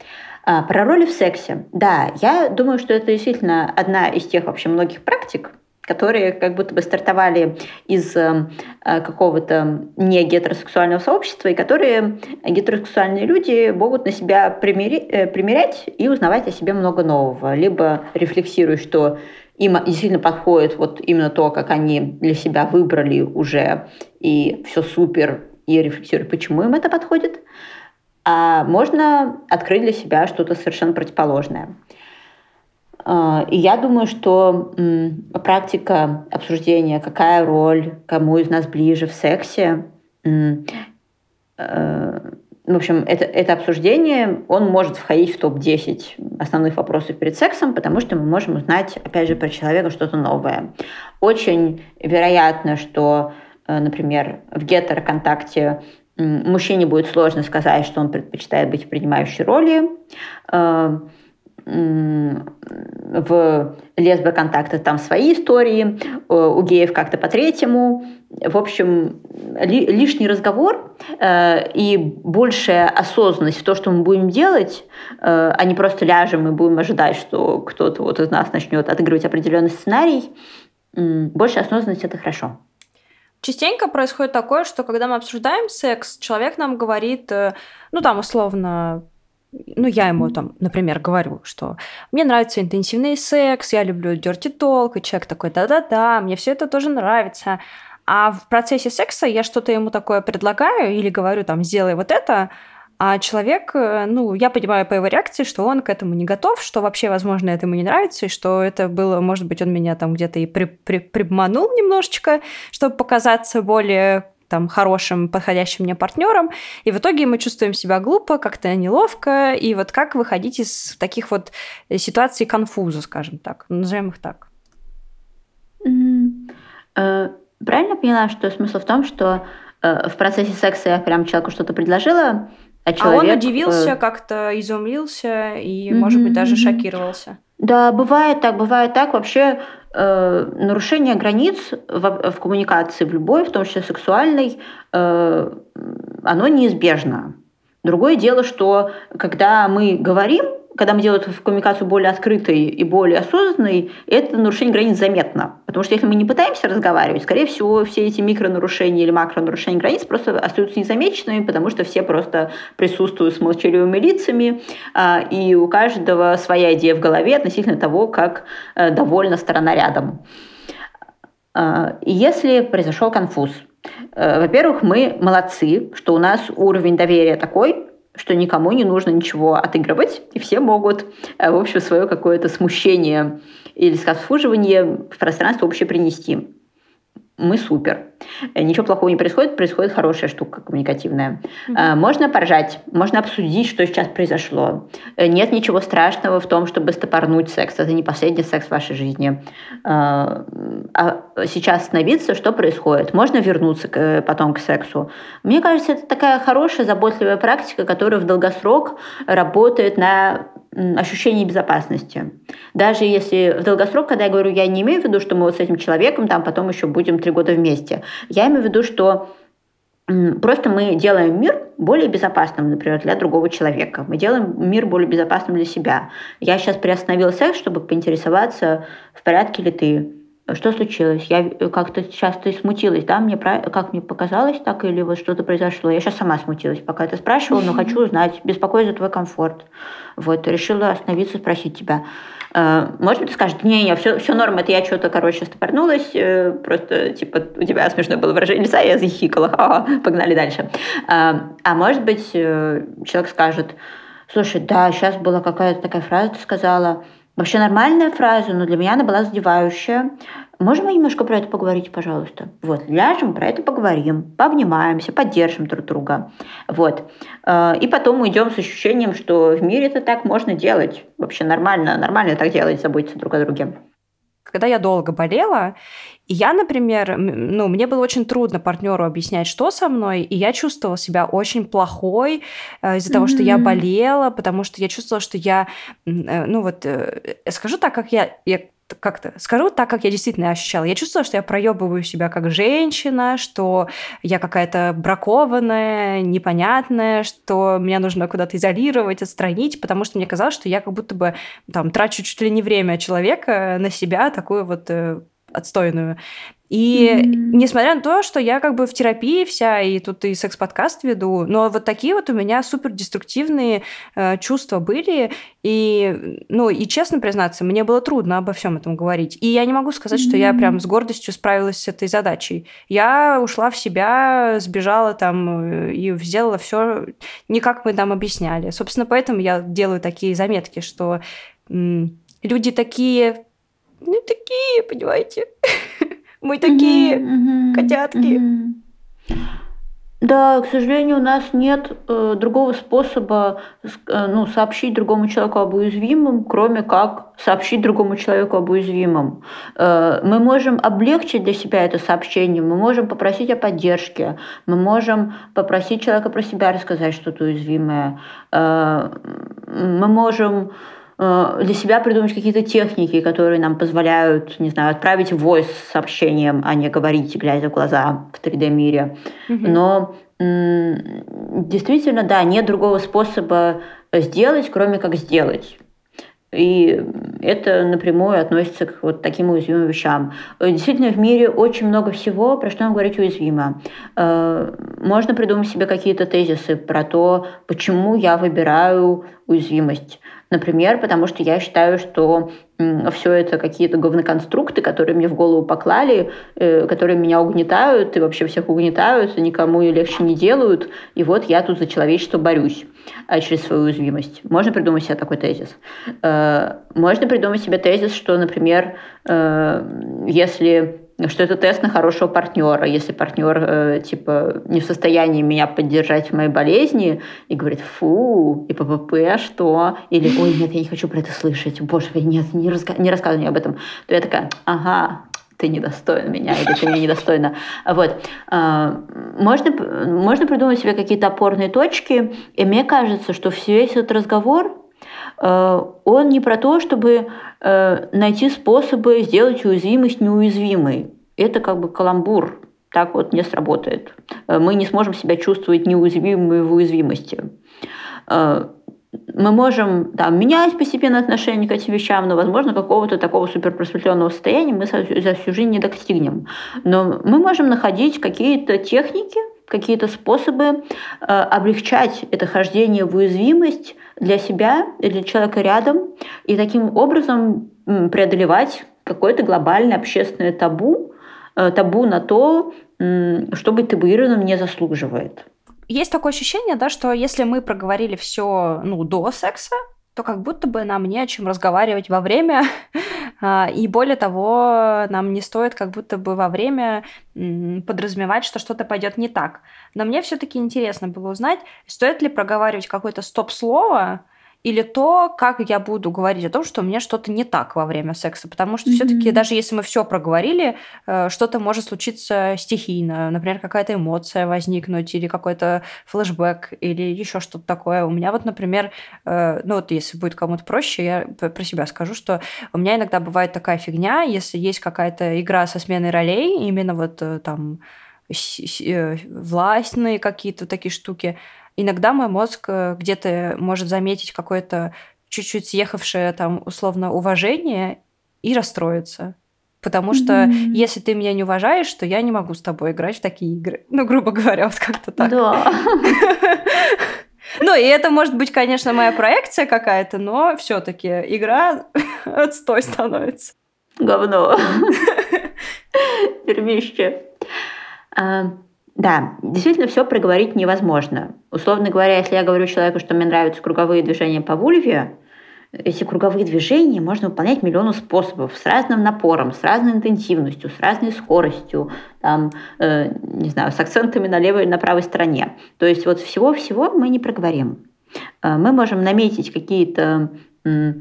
А, про роли в сексе. Да, я думаю, что это действительно одна из тех вообще многих практик, которые как будто бы стартовали из э, э, какого-то не гетеросексуального сообщества, и которые гетеросексуальные люди могут на себя э, примерять и узнавать о себе много нового. Либо рефлексируя, что им действительно подходит вот именно то, как они для себя выбрали уже, и все супер, и рефлексируя, почему им это подходит. А можно открыть для себя что-то совершенно противоположное. А, И я думаю, что практика обсуждения, какая роль, кому из нас ближе в сексе, э, в общем, это, это обсуждение, он может входить в топ-10 основных вопросов перед сексом, потому что мы можем узнать, опять же, про человека что-то новое. Очень вероятно, что, э, например, в гетероконтакте мужчине будет сложно сказать, что он предпочитает быть в принимающей роли. Э, В лесбоконтактах там свои истории, э, у геев как-то по-третьему. В общем, ли- лишний разговор э, и большая осознанность в то, что мы будем делать, а не просто ляжем и будем ожидать, что кто-то вот из нас начнет отыгрывать определенный сценарий. Больше осознанность – это хорошо. Частенько происходит такое, что когда мы обсуждаем секс, человек нам говорит, э, ну там условно, ну я ему там, например, говорю, что мне нравится интенсивный секс, я люблю dirty talk, и человек такой, да-да-да, мне все это тоже нравится. А в процессе секса я что-то ему такое предлагаю или говорю там, сделай вот это, а человек, э, ну, я понимаю по его реакции, что он к этому не готов, что вообще, возможно, это ему не нравится, и что это было, может быть, он меня там где-то и при, при, приманул немножечко, чтобы показаться более там хорошим, подходящим мне партнером. И в итоге мы чувствуем себя глупо, как-то неловко. И вот как выходить из таких вот ситуаций конфуза, скажем так, назовем их так. М, э, Правильно поняла, что смысл в том, что э, в процессе секса я прям человеку что-то предложила, а человек... а он э, удивился, как-то изумлился и, может быть, даже мгм. шокировался. Да, бывает так, бывает так. Вообще э, нарушение границ в, в коммуникации, в любой, в том числе сексуальной, э, оно неизбежно. Другое дело, что когда мы говорим, когда мы делаем эту коммуникацию более открытой и более осознанной, это нарушение границ заметно. Потому что если мы не пытаемся разговаривать, скорее всего, все эти микронарушения или макронарушения границ просто остаются незамеченными, потому что все просто присутствуют с молчаливыми лицами, а, и у каждого своя идея в голове относительно того, как э, довольна сторона рядом. А, если произошел конфуз, э, во-первых, мы молодцы, что у нас уровень доверия такой, что никому не нужно ничего отыгрывать, и все могут, э, в общем, свое какое-то смущение или сконфуживание в пространство общее принести мы супер. Э, ничего плохого не происходит, происходит хорошая штука коммуникативная. Mm-hmm. Можно поржать, можно обсудить, что сейчас произошло. Э, нет ничего страшного в том, чтобы стопорнуть секс. Это не последний секс в вашей жизни. А сейчас остановиться, что происходит. Можно вернуться потом к сексу. Мне кажется, это такая хорошая, заботливая практика, которая в долгосрок работает на ощущение безопасности. Даже если в долгосрок, когда я говорю, я не имею в виду, что мы вот с этим человеком там потом еще будем три года вместе. Я имею в виду, что Просто мы делаем мир более безопасным, например, для другого человека. Мы делаем мир более безопасным для себя. Я сейчас приостановила секс, чтобы поинтересоваться, в порядке ли ты что случилось? Я э, как-то сейчас ты смутилась, да? Мне как мне показалось так или вот что-то произошло? Я сейчас сама смутилась, пока это спрашивала, но хочу узнать, беспокоюсь за твой комфорт. Вот решила остановиться, спросить тебя. Э, может быть, ты скажешь, не, не, все, все норм, это я что-то, короче, стопорнулась, э, просто, типа, у тебя смешное было выражение лица, я захихикала, ха -ха, погнали дальше. А может быть, человек скажет, слушай, да, сейчас была какая-то такая фраза, ты сказала, Вообще нормальная фраза, но для меня она была задевающая. Можем мы немножко про это поговорить, пожалуйста? Вот, ляжем, про это поговорим, пообнимаемся, поддержим друг друга. Вот. Э, и потом мы идем с ощущением, что в мире это так можно делать. Вообще нормально, нормально так делать, заботиться друг о друге когда я долго болела, и я, например, ну, мне было очень трудно партнеру объяснять, что со мной, и я чувствовала себя очень плохой э, из-за mm-hmm. того, что я болела, потому что я чувствовала, что я, э, ну вот, э, скажу так, как я, я как-то скажу так, как я действительно ощущала. Я чувствовала, что я проебываю себя как женщина, что я какая-то бракованная, непонятная, что меня нужно куда-то изолировать, отстранить, потому что мне казалось, что я как будто бы там трачу чуть ли не время человека на себя, такую вот э, отстойную. И mm-hmm. несмотря на то, что я как бы в терапии вся, и тут и секс-подкаст веду, но вот такие вот у меня супер деструктивные э, чувства были. И, ну, и честно признаться, мне было трудно обо всем этом говорить. И я не могу сказать, mm-hmm. что я прям с гордостью справилась с этой задачей. Я ушла в себя, сбежала там э, и сделала все не как мы там объясняли. Собственно, поэтому я делаю такие заметки, что м- люди такие, ну, такие, понимаете. [LAUGHS] Мы такие котятки. Да, к сожалению, у нас нет э, другого способа э, ну, сообщить другому человеку об уязвимом, кроме как сообщить другому человеку об уязвимом. Э, мы можем облегчить для себя это сообщение, мы можем попросить о поддержке, мы можем попросить человека про себя рассказать что-то уязвимое, э, мы можем для себя придумать какие-то техники, которые нам позволяют, не знаю, отправить voice сообщением, а не говорить, глядя в глаза в 3D-мире. Mm-hmm. Но действительно, да, нет другого способа сделать, кроме как сделать. И это напрямую относится к вот таким уязвимым вещам. Действительно, в мире очень много всего, про что нам говорить уязвимо. Э, можно придумать себе какие-то тезисы про то, почему я выбираю уязвимость. Например, потому что я считаю, что все это какие-то говноконструкты, которые мне в голову поклали, э, которые меня угнетают и вообще всех угнетают, и никому легче не делают. И вот я тут за человечество борюсь а, через свою уязвимость. Можно придумать себе такой тезис. Э, можно придумать себе тезис, что, например, э, если что это тест на хорошего партнера. Если партнер э, типа не в состоянии меня поддержать в моей болезни и говорит фу, и ППП, что? Или ой, нет, я не хочу про это слышать, боже, нет, не, раска не рассказывай мне об этом. То я такая, ага, ты недостоин меня, или ты меня недостойна. Вот. А, можно, можно придумать себе какие-то опорные точки, и мне кажется, что весь этот разговор, он не про то, чтобы э, найти способы сделать уязвимость неуязвимой. Это как бы каламбур. Так вот не сработает. Э, мы не сможем себя чувствовать неуязвимыми в уязвимости мы можем там, менять постепенно отношение к этим вещам, но, возможно, какого-то такого суперпросветленного состояния мы за всю жизнь не достигнем. Но мы можем находить какие-то техники, какие-то способы э, облегчать это хождение в уязвимость для себя и для человека рядом, и таким образом преодолевать какое-то глобальное общественное табу, э, табу на то, что быть табуированным не заслуживает. Есть такое ощущение, да, что если мы проговорили все ну, до секса, то как будто бы нам не о чем разговаривать во время. А, и более того, нам не стоит как будто бы во время подразумевать, что что-то пойдет не так. Но мне все-таки интересно было узнать, стоит ли проговаривать какое-то стоп-слово, или то, как я буду говорить о том, что у меня что-то не так во время секса. Потому что mm-hmm. все-таки, даже если мы все проговорили, э, что-то может случиться стихийно. Например, какая-то эмоция возникнуть, или какой-то флешбэк, или еще что-то такое. У меня вот, например, э, ну вот если будет кому-то проще, я про себя скажу, что у меня иногда бывает такая фигня, если есть какая-то игра со сменой ролей, именно вот э, там властные какие-то такие штуки, иногда мой мозг э, где-то может заметить какое-то чуть-чуть съехавшее там условно уважение и расстроиться. Потому что mm-hmm. если ты меня не уважаешь, то я не могу с тобой играть в такие игры. Ну, грубо [LAUGHS] говоря, вот как-то так. Да. [LAUGHS] Ну, и это может быть, конечно, моя проекция какая-то, но все-таки игра [LAUGHS] отстой становится. Говно. Дерьмище. Да, действительно все проговорить невозможно. Условно говоря, если я говорю человеку, что мне нравятся круговые движения по вульве, эти круговые движения можно выполнять миллиону способов, с разным напором, с разной интенсивностью, с разной скоростью, там, э, не знаю, с акцентами на левой и на правой стороне. То есть вот всего-всего мы не проговорим. Э, мы можем наметить какие-то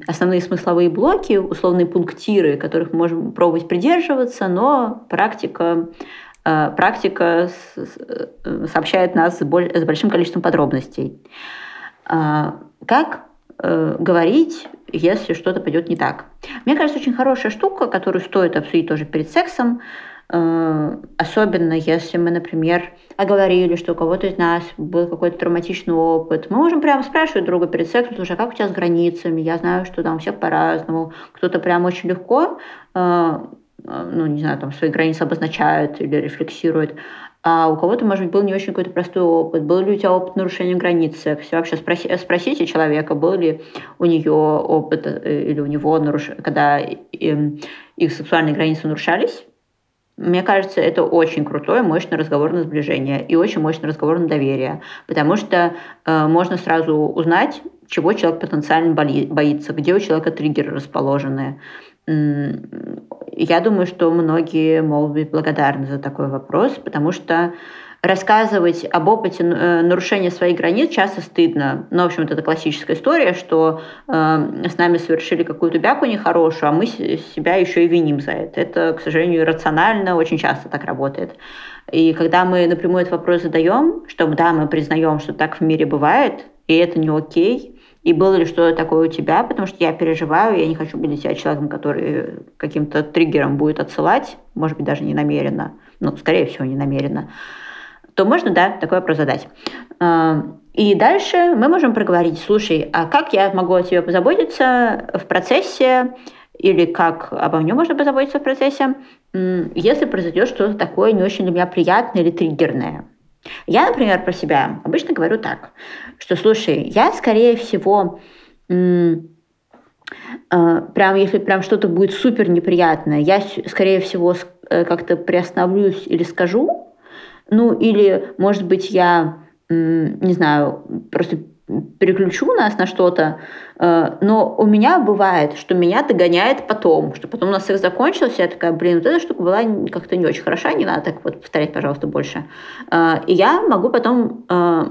основные смысловые блоки, условные пунктиры, которых мы можем пробовать придерживаться, но практика практика э, сообщает нас с большим количеством подробностей. А, как э, говорить, если что-то пойдет не так? Мне кажется, очень хорошая штука, которую стоит обсудить тоже перед сексом, особенно если мы, например, оговорили, что у кого-то из нас был какой-то травматичный опыт, мы можем прямо спрашивать друга перед сексом, слушай, а как у тебя с границами? Я знаю, что там у всех по-разному. Кто-то прям очень легко ну, не знаю, там свои границы обозначает или рефлексирует. А у кого-то, может быть, был не очень какой-то простой опыт. Был ли у тебя опыт нарушения границы? Все вообще спроси, спросите человека, был ли у нее опыт э, или у него, наруш... когда их сексуальные границы нарушались. Мне кажется, это очень крутое, мощный разговор на сближение и очень мощный разговор на доверие, потому что э, можно сразу узнать, чего человек потенциально боится, где у человека триггеры расположены, я думаю, что многие могут быть благодарны за такой вопрос, потому что рассказывать об опыте э, нарушения своих границ часто стыдно. Ну, в общем, это классическая история, что э, с нами совершили какую-то бяку нехорошую, а мы себя еще и виним за это. Это, к сожалению, рационально очень часто так работает. И когда мы напрямую этот вопрос задаем, что да, мы признаем, что так в мире бывает, и это не окей, и было ли что-то такое у тебя, потому что я переживаю, я не хочу быть для тебя человеком, который каким-то триггером будет отсылать, может быть, даже не намеренно, ну, скорее всего, не намеренно, то можно, да, такой вопрос задать. А, и дальше мы можем проговорить, слушай, а как я могу о тебе позаботиться в процессе, или как обо мне можно позаботиться в процессе, если произойдет что-то такое не очень для меня приятное или триггерное. Я, например, про себя обычно говорю так, что, слушай, я, скорее всего, э, прям если прям что-то будет супер неприятное, я, скорее всего, э, как-то приостановлюсь или скажу, ну, или, может быть, я, не знаю, просто переключу нас на что-то, э, но у меня бывает, что меня догоняет потом, что потом у нас секс закончился, я такая, блин, вот эта штука была как-то не очень хороша, не надо так вот повторять, пожалуйста, больше. Э, и я могу потом э,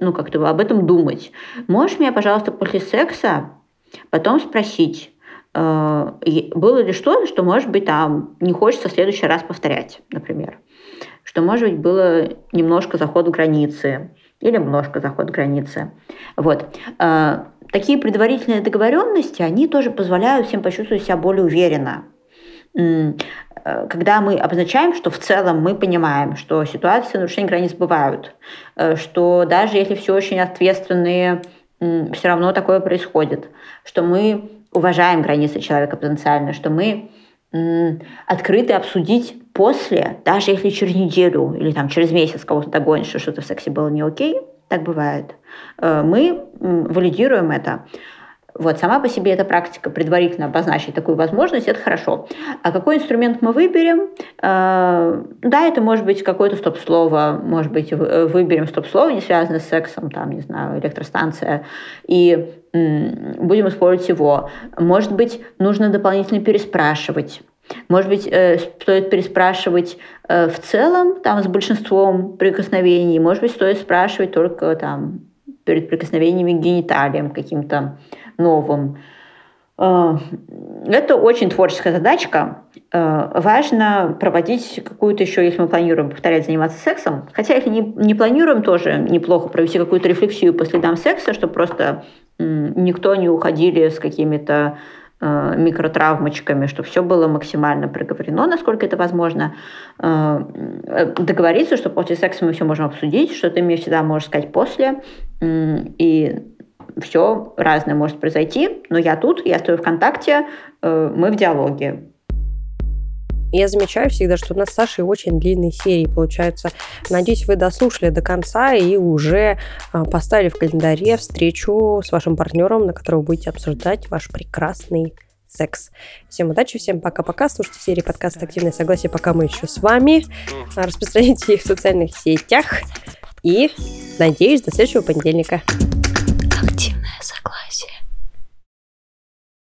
ну, как-то об этом думать. Можешь меня, пожалуйста, после секса потом спросить, было ли что-то, что, может быть, там не хочется в следующий раз повторять, например. Что, может быть, было немножко заход в границы, или немножко заход границы. Вот. А, такие предварительные договоренности, они тоже позволяют всем почувствовать себя более уверенно. Э, когда мы обозначаем, что в целом мы понимаем, что ситуации нарушения границ бывают, э, что даже если все очень ответственные, все равно такое происходит, что мы уважаем границы человека потенциально, что мы открыты обсудить после, даже если через неделю или там через месяц кого-то догонишь, что что-то в сексе было не окей, так бывает, э, мы валидируем это. Вот сама по себе эта практика предварительно обозначить такую возможность, это хорошо. А какой инструмент мы выберем? Э, да, это может быть какое-то стоп-слово, может быть, выберем стоп-слово, не связанное с сексом, там, не знаю, электростанция, и будем использовать его. Может быть, нужно дополнительно переспрашивать. Может быть, э, стоит переспрашивать э, в целом, там, с большинством прикосновений. Может быть, стоит спрашивать только там перед прикосновениями к гениталиям каким-то новым. Э, это очень творческая задачка. Важно проводить какую-то еще, если мы планируем повторять заниматься сексом, хотя если не, не планируем, тоже неплохо провести какую-то рефлексию по следам секса, чтобы просто никто не уходили с какими-то микротравмочками, чтобы все было максимально проговорено, насколько это возможно. Э, договориться, что после секса мы все можем обсудить, что ты мне всегда можешь сказать после. И все разное может произойти, но я тут, я стою в контакте, э, мы в диалоге. Я замечаю всегда, что у нас с Сашей очень длинные серии получаются. Надеюсь, вы дослушали до конца и уже а, поставили в календаре встречу с вашим партнером, на которой вы будете обсуждать ваш прекрасный секс. Всем удачи, всем пока-пока. Слушайте серии подкаста «Активное согласие», пока мы еще с вами. Распространяйте их в социальных сетях. И надеюсь, до следующего понедельника.